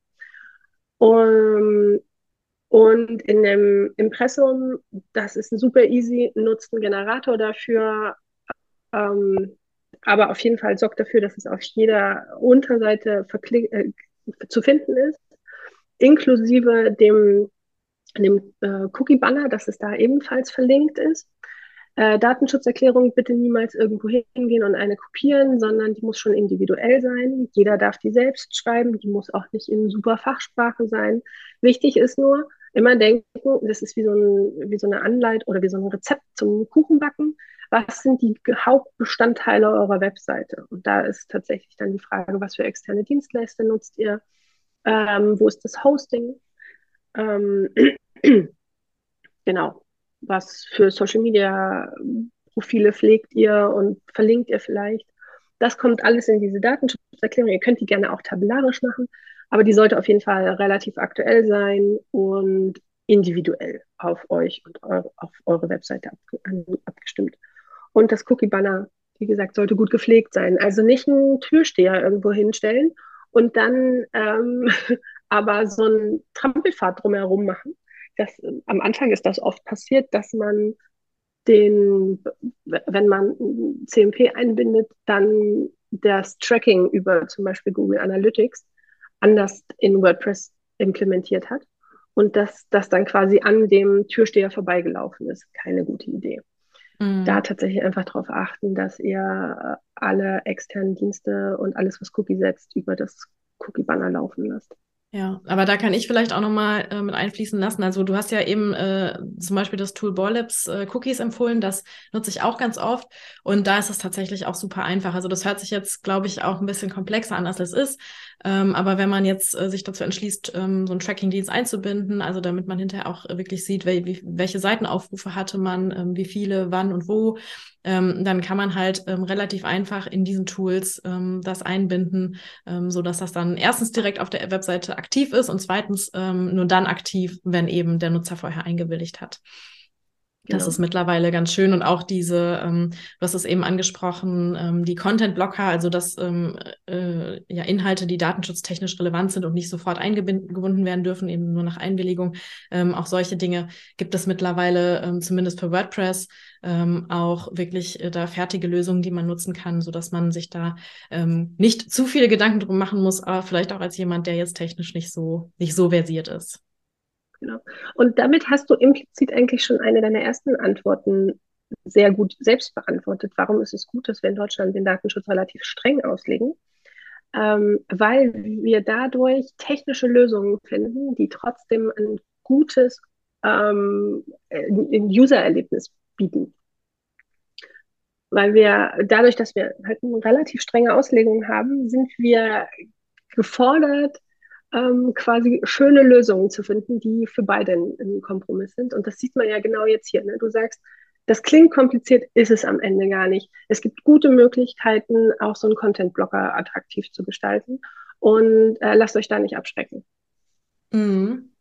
Um, und in dem Impressum, das ist ein super easy, nutzt einen Generator dafür. Ähm, aber auf jeden Fall sorgt dafür, dass es auf jeder Unterseite äh, zu finden ist, inklusive dem, dem äh, Cookie-Banner, dass es da ebenfalls verlinkt ist. Äh, Datenschutzerklärung bitte niemals irgendwo hingehen und eine kopieren, sondern die muss schon individuell sein. Jeder darf die selbst schreiben, die muss auch nicht in super Fachsprache sein. Wichtig ist nur, immer denken, das ist wie so, ein, wie so eine Anleitung oder wie so ein Rezept zum Kuchenbacken was sind die Hauptbestandteile eurer Webseite? Und da ist tatsächlich dann die Frage, was für externe Dienstleister nutzt ihr? Ähm, wo ist das Hosting? Ähm, [clears throat] genau. Was für Social Media Profile pflegt ihr und verlinkt ihr vielleicht? Das kommt alles in diese Datenschutzerklärung. Ihr könnt die gerne auch tabellarisch machen, aber die sollte auf jeden Fall relativ aktuell sein und individuell auf euch und eure, auf eure Webseite abgestimmt. Und das Cookie-Banner, wie gesagt, sollte gut gepflegt sein. Also nicht einen Türsteher irgendwo hinstellen und dann ähm, [laughs] aber so einen Trampelfahrt drumherum machen. Das, am Anfang ist das oft passiert, dass man den, wenn man CMP einbindet, dann das Tracking über zum Beispiel Google Analytics anders in WordPress implementiert hat und dass das dann quasi an dem Türsteher vorbeigelaufen ist. Keine gute Idee mhm. da tatsächlich einfach darauf achten, dass ihr alle externen Dienste und alles, was Cookie setzt, über das Cookie-Banner laufen lasst. Ja, aber da kann ich vielleicht auch nochmal äh, mit einfließen lassen. Also du hast ja eben äh, zum Beispiel das Tool Borlabs äh, Cookies empfohlen, das nutze ich auch ganz oft und da ist es tatsächlich auch super einfach. Also das hört sich jetzt, glaube ich, auch ein bisschen komplexer an, als es ist. Ähm, aber wenn man jetzt äh, sich dazu entschließt, ähm, so einen Tracking-Dienst einzubinden, also damit man hinterher auch wirklich sieht, wel welche Seitenaufrufe hatte man, ähm, wie viele, wann und wo, ähm, dann kann man halt ähm, relativ einfach in diesen Tools ähm, das einbinden, ähm, so dass das dann erstens direkt auf der Webseite aktiv ist und zweitens ähm, nur dann aktiv, wenn eben der Nutzer vorher eingewilligt hat. Das genau. ist mittlerweile ganz schön und auch diese, ähm, du hast es eben angesprochen, ähm, die Content-Blocker, also dass ähm, äh, ja Inhalte, die datenschutztechnisch relevant sind und nicht sofort eingebunden werden dürfen, eben nur nach Einwilligung. Ähm, auch solche Dinge gibt es mittlerweile, ähm, zumindest für WordPress, ähm, auch wirklich äh, da fertige Lösungen, die man nutzen kann, so dass man sich da ähm, nicht zu viele Gedanken drum machen muss, aber vielleicht auch als jemand, der jetzt technisch nicht so nicht so versiert ist. Genau. Und damit hast du implizit eigentlich schon eine deiner ersten Antworten sehr gut selbst beantwortet. Warum ist es gut, dass wir in Deutschland den Datenschutz relativ streng auslegen? Ähm, weil wir dadurch technische Lösungen finden, die trotzdem ein gutes ähm, User-Erlebnis bieten. Weil wir dadurch, dass wir halt eine relativ strenge Auslegung haben, sind wir gefordert, ähm, quasi schöne Lösungen zu finden, die für beide ein, Kompromiss sind. Und das sieht man ja genau jetzt hier. Ne? Du sagst, das klingt kompliziert, ist es am Ende gar nicht. Es gibt gute Möglichkeiten, auch so einen Content-Blocker attraktiv zu gestalten. Und äh, lasst euch da nicht abschrecken. Mhm.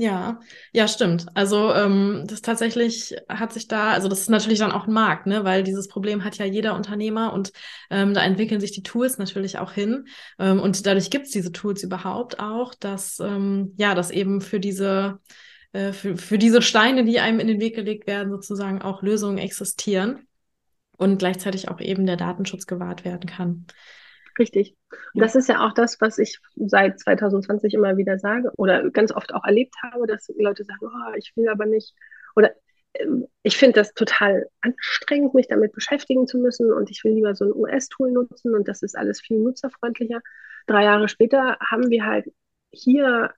Ja, ja, stimmt. Also ähm, das tatsächlich hat sich da, also das ist natürlich dann auch ein Markt, ne, weil dieses Problem hat ja jeder Unternehmer und ähm, da entwickeln sich die Tools natürlich auch hin ähm, und dadurch gibt es diese Tools überhaupt auch, dass ähm, ja, dass eben für diese äh, für, für diese Steine, die einem in den Weg gelegt werden, sozusagen auch Lösungen existieren und gleichzeitig auch eben der Datenschutz gewahrt werden kann. Richtig. Und das ist ja auch das, was ich seit 2020 immer wieder sage oder ganz oft auch erlebt habe, dass Leute sagen, oh, ich will aber nicht. Oder ähm, ich finde das total anstrengend, mich damit beschäftigen zu müssen und ich will lieber so ein US-Tool nutzen und das ist alles viel nutzerfreundlicher. drei Jahre später haben wir halt hier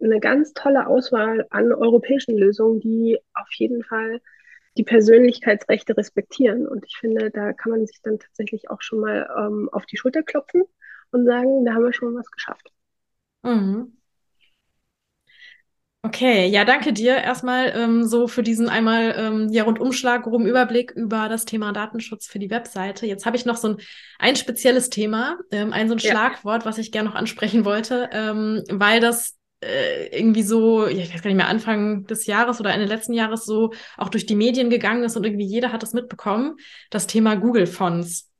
eine ganz tolle Auswahl an europäischen Lösungen, die auf jeden Fall die Persönlichkeitsrechte respektieren. Und ich finde, da kann man sich dann tatsächlich auch schon mal ähm, auf die Schulter klopfen und sagen, da haben wir schon was geschafft. Mhm. Okay, ja, danke dir erstmal ähm, so für diesen einmal ähm, ja, Rundumschlag, groben Überblick über das Thema Datenschutz für die Webseite. Jetzt habe ich noch so ein, ein spezielles Thema, ähm, ein so ein ja. Schlagwort, was ich gerne noch ansprechen wollte, ähm, weil das äh, irgendwie so, ja, ich weiß gar nicht mehr, Anfang des Jahres oder Ende letzten Jahres so auch durch die Medien gegangen ist und irgendwie jeder hat es mitbekommen, das Thema Google-Fonts.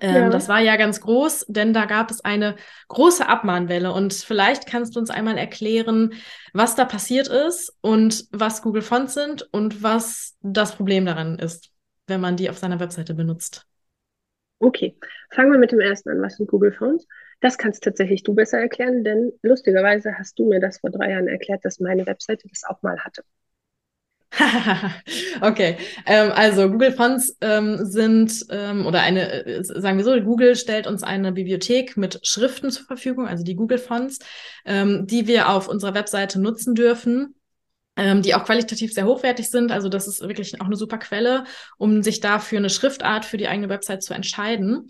Ähm, ja. Das war ja ganz groß, denn da gab es eine große Abmahnwelle. Und vielleicht kannst du uns einmal erklären, was da passiert ist und was Google Fonts sind und was das Problem daran ist, wenn man die auf seiner Webseite benutzt. Okay, fangen wir mit dem ersten an. Was sind Google Fonts? Das kannst tatsächlich du besser erklären, denn lustigerweise hast du mir das vor drei Jahren erklärt, dass meine Webseite das auch mal hatte. [laughs] okay, ähm, also Google Fonts ähm, sind ähm, oder eine, äh, sagen wir so, Google stellt uns eine Bibliothek mit Schriften zur Verfügung, also die Google Fonts, ähm, die wir auf unserer Webseite nutzen dürfen ähm, die auch qualitativ sehr hochwertig sind. Also das ist wirklich auch eine super Quelle, um sich da für eine Schriftart für die eigene Website zu entscheiden.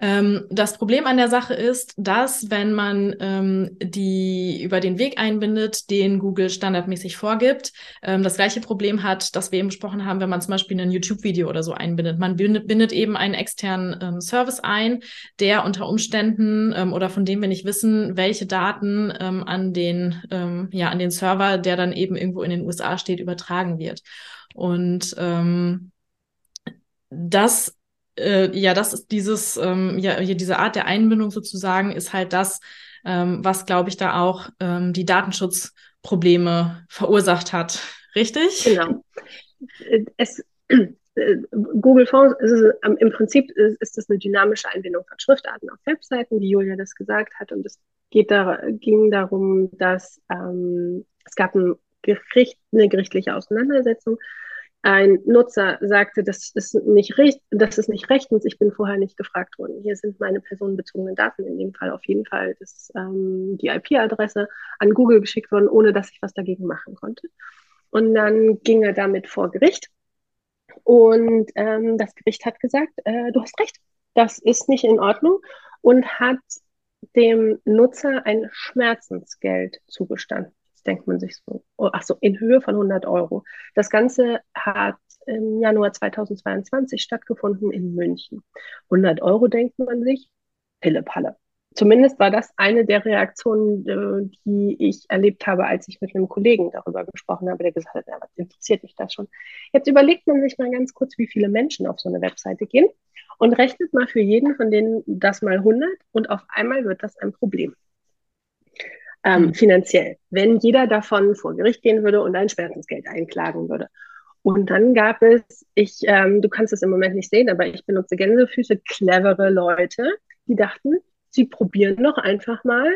Ähm, das Problem an der Sache ist, dass wenn man ähm, die über den Weg einbindet, den Google standardmäßig vorgibt, ähm, das gleiche Problem hat, das wir eben besprochen haben, wenn man zum Beispiel ein YouTube-Video oder so einbindet. Man bindet, bindet eben einen externen ähm, Service ein, der unter Umständen ähm, oder von dem wir nicht wissen, welche Daten an den ja an den Server, der dann eben irgendwo in den USA steht, übertragen wird. Und ähm, das, äh, ja, das ist dieses, ähm, ja, diese Art der Einbindung sozusagen, ist halt das, ähm, was, glaube ich, da auch ähm, die Datenschutzprobleme verursacht hat. Richtig? Genau. Es, äh, Google Fonts, ist, im Prinzip ist, ist das eine dynamische Einbindung von Schriftarten auf Webseiten, wie Julia das gesagt hat. Und es geht da, ging darum, dass ähm, es gab ein Gericht, eine gerichtliche Auseinandersetzung. Ein Nutzer sagte, das ist nicht, das ist nicht rechtens, ich bin vorher nicht gefragt worden. Hier sind meine personenbezogenen Daten, in dem Fall auf jeden Fall das, ähm, die IP-Adresse an Google geschickt worden, ohne dass ich was dagegen machen konnte. Und dann ging er damit vor Gericht. Und ähm, das Gericht hat gesagt, äh, du hast recht, das ist nicht in Ordnung und hat dem Nutzer ein Schmerzensgeld zugestanden denkt man sich so, oh, ach so, in Höhe von 100 Euro. Das Ganze hat im Januar 2022 stattgefunden in München. 100 Euro denkt man sich, Pille-Palle. Zumindest war das eine der Reaktionen, äh, die ich erlebt habe, als ich mit einem Kollegen darüber gesprochen habe, der gesagt hat, ja, was interessiert mich das schon. Jetzt überlegt man sich mal ganz kurz, wie viele Menschen auf so eine Webseite gehen und rechnet mal für jeden von denen das mal 100 und auf einmal wird das ein Problem ähm, finanziell, wenn jeder davon vor Gericht gehen würde und ein Schmerzensgeld einklagen würde. Und dann gab es, ich, ähm, du kannst es im Moment nicht sehen, aber ich benutze Gänsefüße, clevere Leute, die dachten, sie probieren noch einfach mal,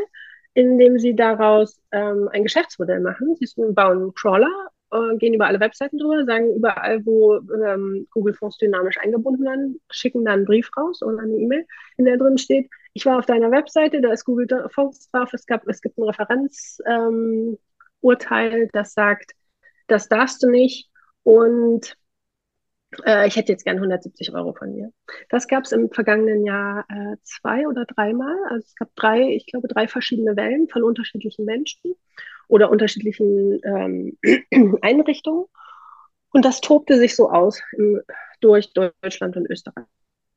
indem sie daraus ähm, ein Geschäftsmodell machen. Sie bauen einen Crawler, äh, gehen über alle Webseiten drüber, sagen überall, wo ähm, Google Fonds dynamisch eingebunden werden, schicken dann einen Brief raus oder eine E-Mail, in der drin steht, ich war auf deiner Webseite, da ist Google Fonds drauf, es, gab, es gibt ein Referenzurteil, ähm, das sagt, das darfst du nicht und äh, ich hätte jetzt gern 170 Euro von dir. Das gab es im vergangenen Jahr äh, zwei oder dreimal. Also es gab drei, ich glaube, drei verschiedene Wellen von unterschiedlichen Menschen oder unterschiedlichen ähm, [clears throat] Einrichtungen. Und das tobte sich so aus im, durch Deutschland und Österreich.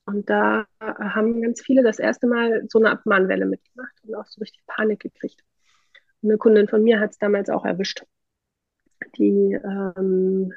Und da haben ganz viele das erste Mal so eine Abmahnwelle mitgemacht und auch so richtig Panik gekriegt. Eine Kundin von mir hat es damals auch erwischt. Die, ähm,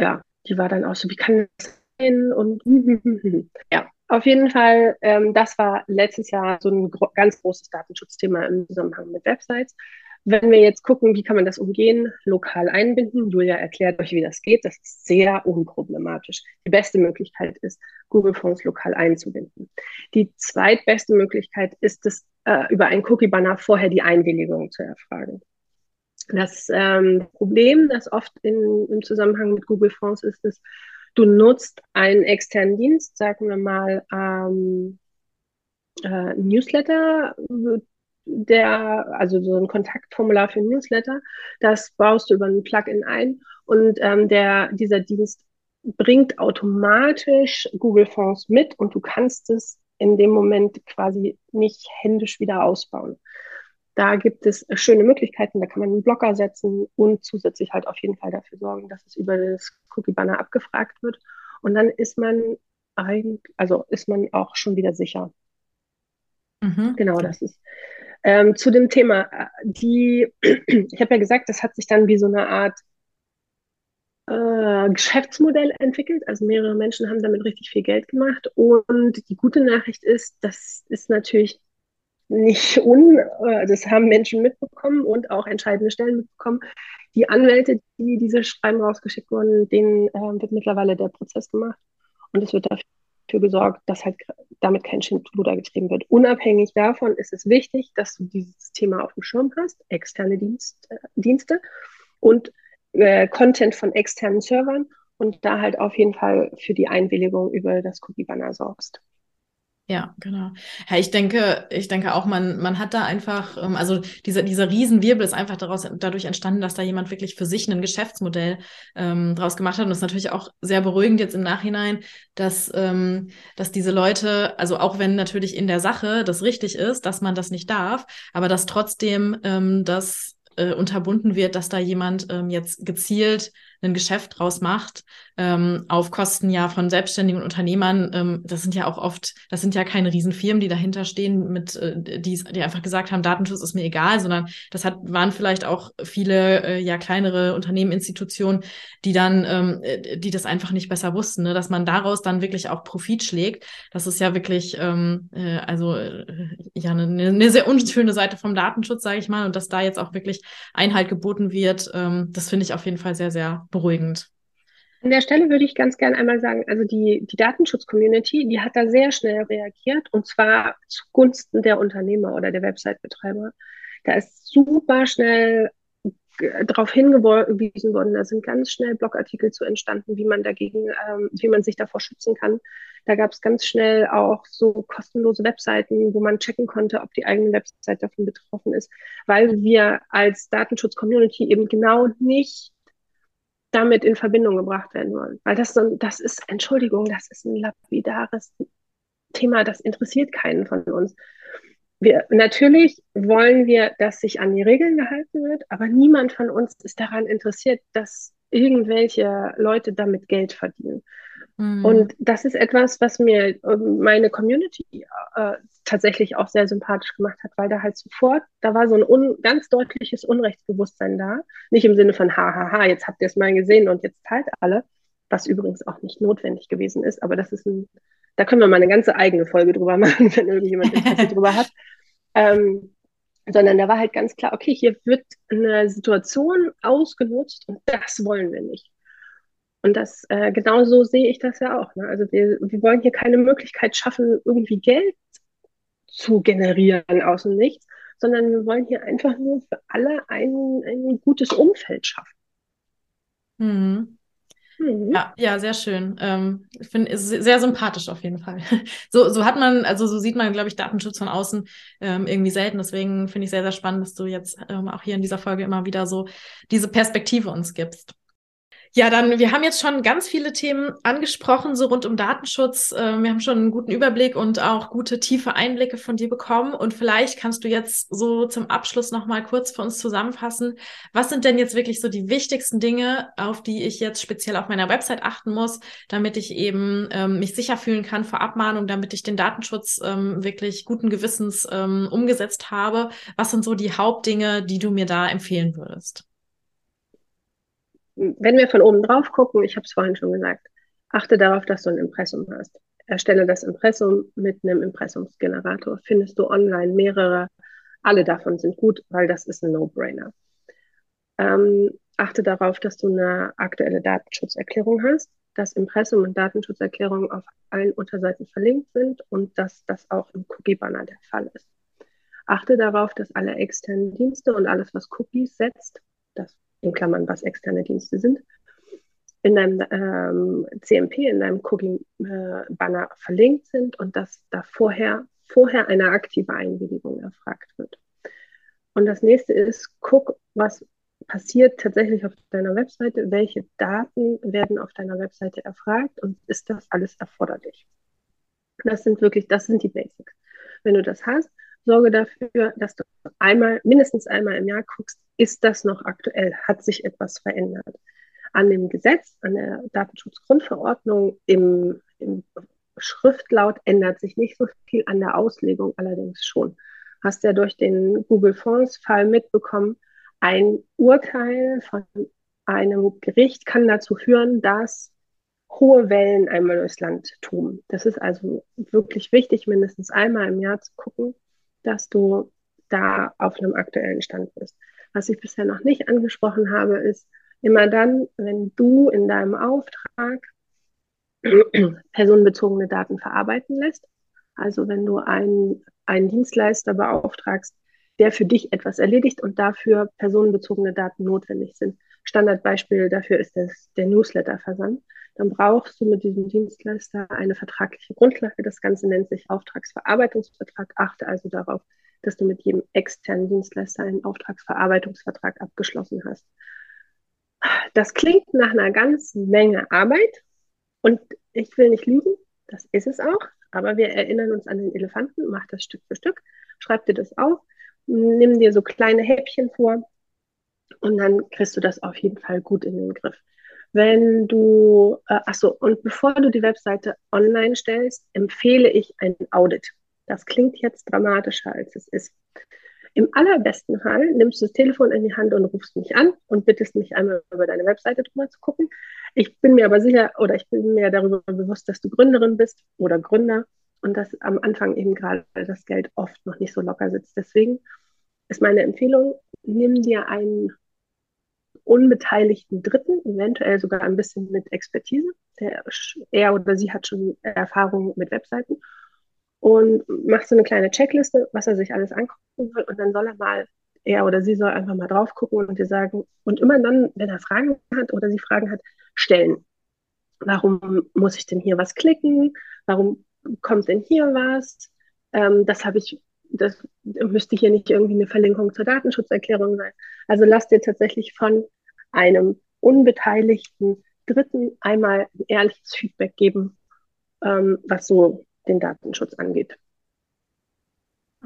ja, die war dann auch so, wie kann das sein? Und [laughs] ja, auf jeden Fall, ähm, das war letztes Jahr so ein gro ganz großes Datenschutzthema im Zusammenhang mit Websites. Wenn wir jetzt gucken, wie kann man das umgehen, lokal einbinden, Julia erklärt euch, wie das geht, das ist sehr unproblematisch. Die beste Möglichkeit ist, Google Fonts lokal einzubinden. Die zweitbeste Möglichkeit ist es, äh, über einen Cookie-Banner vorher die Einwilligung zu erfragen. Das ähm, Problem, das oft in, im Zusammenhang mit Google Fonts ist, ist, du nutzt einen externen Dienst, sagen wir mal, ähm, äh, Newsletter, der, also so ein Kontaktformular für Newsletter. Das baust du über ein Plugin ein und ähm, der, dieser Dienst bringt automatisch Google Fonds mit und du kannst es in dem Moment quasi nicht händisch wieder ausbauen. Da gibt es schöne Möglichkeiten, da kann man einen Blocker setzen und zusätzlich halt auf jeden Fall dafür sorgen, dass es über das Cookie Banner abgefragt wird. Und dann ist man eigentlich, also ist man auch schon wieder sicher. Mhm. Genau, das ist. Ähm, zu dem Thema, äh, die, [clears throat] ich habe ja gesagt, das hat sich dann wie so eine Art äh, Geschäftsmodell entwickelt. Also mehrere Menschen haben damit richtig viel Geld gemacht. Und die gute Nachricht ist, das ist natürlich nicht un, äh, das haben Menschen mitbekommen und auch entscheidende Stellen mitbekommen. Die Anwälte, die diese Schreiben rausgeschickt wurden, denen äh, wird mittlerweile der Prozess gemacht. Und es wird dafür gesorgt, dass halt damit kein Schindluder getrieben wird. Unabhängig davon ist es wichtig, dass du dieses Thema auf dem Schirm hast, externe Dienst, äh, Dienste und äh, Content von externen Servern und da halt auf jeden Fall für die Einwilligung über das Cookie-Banner sorgst. Ja, genau. Ja, ich denke, ich denke auch, man, man hat da einfach, ähm, also dieser, dieser Riesenwirbel ist einfach daraus, dadurch entstanden, dass da jemand wirklich für sich ein Geschäftsmodell ähm, draus gemacht hat. Und das ist natürlich auch sehr beruhigend jetzt im Nachhinein, dass, ähm, dass diese Leute, also auch wenn natürlich in der Sache das richtig ist, dass man das nicht darf, aber dass trotzdem ähm, das äh, unterbunden wird, dass da jemand ähm, jetzt gezielt ein Geschäft draus macht, ähm, auf Kosten ja von selbstständigen Unternehmern. Ähm, das sind ja auch oft, das sind ja keine Riesenfirmen, die dahinter stehen, mit, äh, die, die einfach gesagt haben, Datenschutz ist mir egal, sondern das hat, waren vielleicht auch viele äh, ja kleinere Unternehmen, Institutionen, die dann, ähm, äh, die das einfach nicht besser wussten, ne? dass man daraus dann wirklich auch Profit schlägt. Das ist ja wirklich, ähm, äh, also äh, ja eine, eine sehr unschöne Seite vom Datenschutz, sage ich mal, und dass da jetzt auch wirklich Einhalt geboten wird, ähm, das finde ich auf jeden Fall sehr, sehr beruhigend. An der Stelle würde ich ganz gerne einmal sagen, also die, die Datenschutz-Community, die hat da sehr schnell reagiert und zwar zugunsten der Unternehmer oder der Website-Betreiber. Da ist super schnell darauf hingewiesen worden, da sind ganz schnell Blogartikel zu entstanden, wie man dagegen, ähm, wie man sich davor schützen kann. Da gab es ganz schnell auch so kostenlose Webseiten, wo man checken konnte, ob die eigene Website davon betroffen ist, weil wir als Datenschutz-Community eben genau nicht damit in Verbindung gebracht werden wollen. Weil das, so, das ist, Entschuldigung, das ist ein lapidares Thema, das interessiert keinen von uns. Wir, natürlich wollen wir, dass sich an die Regeln gehalten wird, aber niemand von uns ist daran interessiert, dass irgendwelche Leute damit Geld verdienen. Mhm. Und das ist etwas, was mir ähm, meine Community äh, tatsächlich auch sehr sympathisch gemacht hat, weil da halt sofort, da war so ein un, ganz deutliches Unrechtsbewusstsein da. Nicht im Sinne von, hahaha, jetzt habt ihr es mal gesehen und jetzt teilt alle, was übrigens auch nicht notwendig gewesen ist, aber das ist ein, da können wir mal eine ganze eigene Folge drüber [laughs] machen, wenn irgendjemand Interesse [laughs] drüber hat. Ähm, sondern da war halt ganz klar, okay, hier wird eine Situation ausgenutzt und das wollen wir nicht. Und das äh, genau so sehe ich das ja auch. Ne? Also wir, wir wollen hier keine Möglichkeit schaffen, irgendwie Geld zu generieren aus dem Nichts, sondern wir wollen hier einfach nur für alle ein, ein gutes Umfeld schaffen. Mhm. Mhm. Ja, ja, sehr schön. Ähm, ich finde es sehr sympathisch auf jeden Fall. [laughs] So, so hat man, also so sieht man, glaube ich, Datenschutz von außen ähm, irgendwie selten. Deswegen finde ich sehr, sehr spannend, dass du jetzt ähm, auch hier in dieser Folge immer wieder so diese Perspektive uns gibst. Ja, dann, wir haben jetzt schon ganz viele Themen angesprochen, so rund um Datenschutz. Ähm, wir haben schon einen guten Überblick und auch gute, tiefe Einblicke von dir bekommen. Und vielleicht kannst du jetzt so zum Abschluss nochmal kurz für uns zusammenfassen. Was sind denn jetzt wirklich so die wichtigsten Dinge, auf die ich jetzt speziell auf meiner Website achten muss, damit ich eben ähm, mich sicher fühlen kann vor Abmahnung, damit ich den Datenschutz ähm, wirklich guten Gewissens ähm, umgesetzt habe? Was sind so die Hauptdinge, die du mir da empfehlen würdest? Wenn wir von oben drauf gucken, ich habe es vorhin schon gesagt, achte darauf, dass du ein Impressum hast. Erstelle das Impressum mit einem Impressumsgenerator. Findest du online mehrere, alle davon sind gut, weil das ist ein No-Brainer. Ähm, achte darauf, dass du eine aktuelle Datenschutzerklärung hast, dass Impressum und Datenschutzerklärung auf allen Unterseiten verlinkt sind und dass das auch im Cookie-Banner der Fall ist. Achte darauf, dass alle externen Dienste und alles, was Cookies setzt, das in Klammern, was externe Dienste sind, in deinem ähm, CMP, in deinem Cooking-Banner verlinkt sind und dass da vorher vorher eine aktive Einwilligung erfragt wird. Und das nächste ist, guck, was passiert tatsächlich auf deiner Webseite, welche Daten werden auf deiner Webseite erfragt und ist das alles erforderlich? Das sind wirklich, das sind die Basics. Wenn du das hast, sorge dafür, dass du einmal, mindestens einmal im Jahr guckst, ist das noch aktuell? Hat sich etwas verändert? An dem Gesetz, an der Datenschutzgrundverordnung, im, im Schriftlaut ändert sich nicht so viel, an der Auslegung allerdings schon. Hast ja durch den Google Fonds-Fall mitbekommen, ein Urteil von einem Gericht kann dazu führen, dass hohe Wellen einmal durchs Land toben. Das ist also wirklich wichtig, mindestens einmal im Jahr zu gucken, dass du da auf einem aktuellen Stand bist. Was ich bisher noch nicht angesprochen habe, ist immer dann, wenn du in deinem Auftrag [clears throat] personenbezogene Daten verarbeiten lässt. Also wenn du einen, einen Dienstleister beauftragst, der für dich etwas erledigt und dafür personenbezogene Daten notwendig sind. Standardbeispiel dafür ist das, der Newsletter-Versand. Dann brauchst du mit diesem Dienstleister eine vertragliche Grundlage. Das Ganze nennt sich Auftragsverarbeitungsvertrag. Achte also darauf, dass du mit jedem externen Dienstleister einen Auftragsverarbeitungsvertrag abgeschlossen hast. Das klingt nach einer ganzen Menge Arbeit und ich will nicht lügen, das ist es auch, aber wir erinnern uns an den Elefanten, mach das Stück für Stück, schreib dir das auf nimm dir so kleine Häppchen vor und dann kriegst du das auf jeden Fall gut in den Griff. Wenn du, äh, achso, und bevor du die Webseite online stellst, empfehle ich ein Audit. Das klingt jetzt dramatischer, als es ist. Im allerbesten Fall nimmst du das Telefon in die Hand und rufst mich an und bittest mich einmal über deine Webseite drüber zu gucken. Ich bin mir aber sicher oder ich bin mir darüber bewusst, dass du Gründerin bist oder Gründer und dass am Anfang eben gerade das Geld oft noch nicht so locker sitzt. Deswegen ist meine Empfehlung, nimm dir einen unbeteiligten Dritten, eventuell sogar ein bisschen mit Expertise. Der, er oder sie hat schon Erfahrung mit Webseiten und machst so eine kleine Checkliste, was er sich alles angucken will und dann soll er mal, er oder sie soll einfach mal drauf gucken und dir sagen und immer dann, wenn er Fragen hat oder sie Fragen hat, stellen. Warum muss ich denn hier was klicken? Warum kommt denn hier was? Ähm, das habe ich, das müsste hier nicht irgendwie eine Verlinkung zur Datenschutzerklärung sein. Also lass dir tatsächlich von einem unbeteiligten Dritten einmal ein ehrliches Feedback geben, ähm, was so den Datenschutz angeht.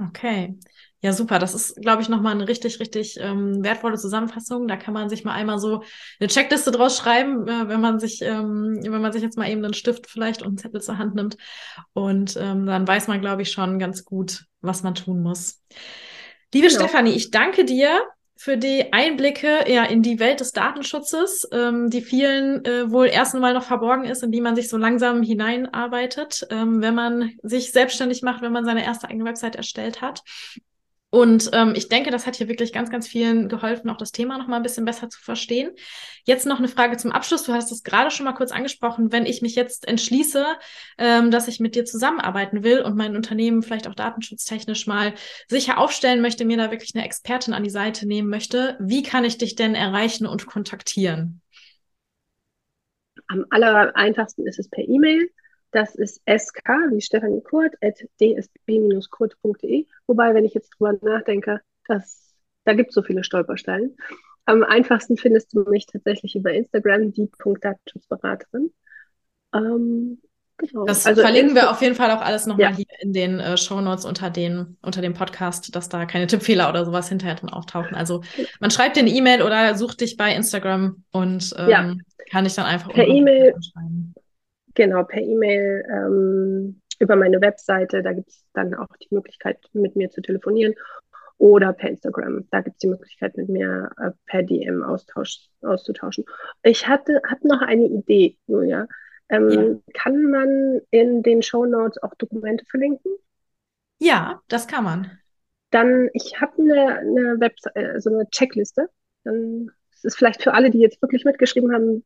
Okay. Ja, super. Das ist, glaube ich, nochmal eine richtig, richtig ähm, wertvolle Zusammenfassung. Da kann man sich mal einmal so eine Checkliste draus schreiben, äh, wenn man sich, ähm, wenn man sich jetzt mal eben einen Stift vielleicht und einen Zettel zur Hand nimmt. Und ähm, dann weiß man, glaube ich, schon ganz gut, was man tun muss. Liebe genau. Stefanie, ich danke dir für die Einblicke ja in die Welt des Datenschutzes, ähm, die vielen äh, wohl erst einmal noch verborgen ist, in die man sich so langsam hineinarbeitet, ähm, wenn man sich selbstständig macht, wenn man seine erste eigene Website erstellt hat. Und ähm, ich denke, das hat hier wirklich ganz, ganz vielen geholfen, auch das Thema noch mal ein bisschen besser zu verstehen. Jetzt noch eine Frage zum Abschluss. Du hast es gerade schon mal kurz angesprochen. Wenn ich mich jetzt entschließe, ähm, dass ich mit dir zusammenarbeiten will und mein Unternehmen vielleicht auch datenschutztechnisch mal sicher aufstellen möchte, mir da wirklich eine Expertin an die Seite nehmen möchte, wie kann ich dich denn erreichen und kontaktieren? Am aller einfachsten ist es per E-Mail. Das ist sk, wie Stefanie Kurt, at dsb-kurt.de. Wobei, wenn ich jetzt drüber nachdenke, das, da gibt es so viele Stolpersteine. Am einfachsten findest du mich tatsächlich über Instagram, die Datenschutzberaterin. Ähm, genau. Das also verlinken wir auf jeden Fall auch alles nochmal ja. hier in den äh, Shownotes unter, den, unter dem Podcast, dass da keine Tippfehler oder sowas hinterher drin auftauchen. Also man schreibt dir eine E-Mail oder sucht dich bei Instagram und ähm, ja. kann ich dann einfach per E-Mail Genau, per E-Mail ähm, über meine Webseite. Da gibt es dann auch die Möglichkeit, mit mir zu telefonieren. Oder per Instagram. Da gibt es die Möglichkeit, mit mir äh, per DM Austausch, auszutauschen. Ich hatte hab noch eine Idee, Julia. Ähm, ja. Kann man in den Show Notes auch Dokumente verlinken? Ja, das kann man. Dann, ich habe eine, eine Webseite, äh, so eine Checkliste. Dann ist es vielleicht für alle, die jetzt wirklich mitgeschrieben haben,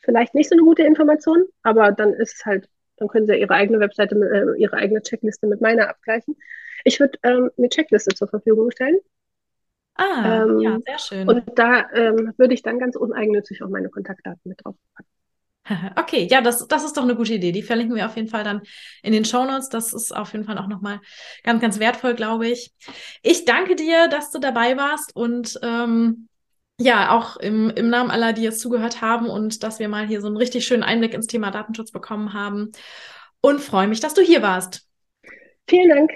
vielleicht nicht so eine gute Information, aber dann ist es halt, dann können Sie Ihre eigene Webseite, äh, Ihre eigene Checkliste mit meiner abgleichen. Ich würde ähm, eine Checkliste zur Verfügung stellen. Ah, ähm, ja, sehr schön. Und da ähm, würde ich dann ganz uneigennützig auch meine Kontaktdaten mit draufpacken. [laughs] Okay, ja, das, das ist doch eine gute Idee. Die verlinken wir auf jeden Fall dann in den Show Notes. Das ist auf jeden Fall auch nochmal ganz, ganz wertvoll, glaube ich. Ich danke dir, dass du dabei warst und ähm, ja, auch im, im Namen aller, die jetzt zugehört haben und dass wir mal hier so einen richtig schönen Einblick ins Thema Datenschutz bekommen haben. Und freue mich, dass du hier warst. Vielen Dank.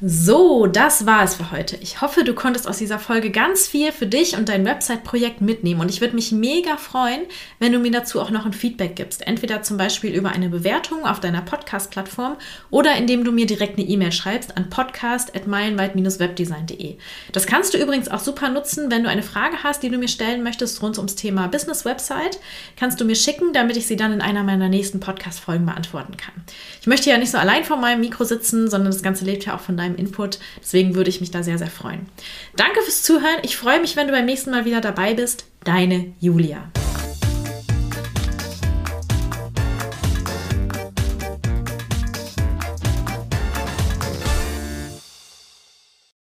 So, das war es für heute. Ich hoffe, du konntest aus dieser Folge ganz viel für dich und dein Website-Projekt mitnehmen. Und ich würde mich mega freuen, wenn du mir dazu auch noch ein Feedback gibst. Entweder zum Beispiel über eine Bewertung auf deiner Podcast-Plattform oder indem du mir direkt eine E-Mail schreibst an podcast.meilenweit-webdesign.de. Das kannst du übrigens auch super nutzen, wenn du eine Frage hast, die du mir stellen möchtest rund ums Thema Business-Website. Kannst du mir schicken, damit ich sie dann in einer meiner nächsten Podcast-Folgen beantworten kann. Ich möchte ja nicht so allein vor meinem Mikro sitzen, sondern das Ganze lebt ja auch von deinem deinem Input. Deswegen würde ich mich da sehr, sehr freuen. Danke fürs Zuhören. Ich freue mich, wenn du beim nächsten Mal wieder dabei bist. Deine Julia.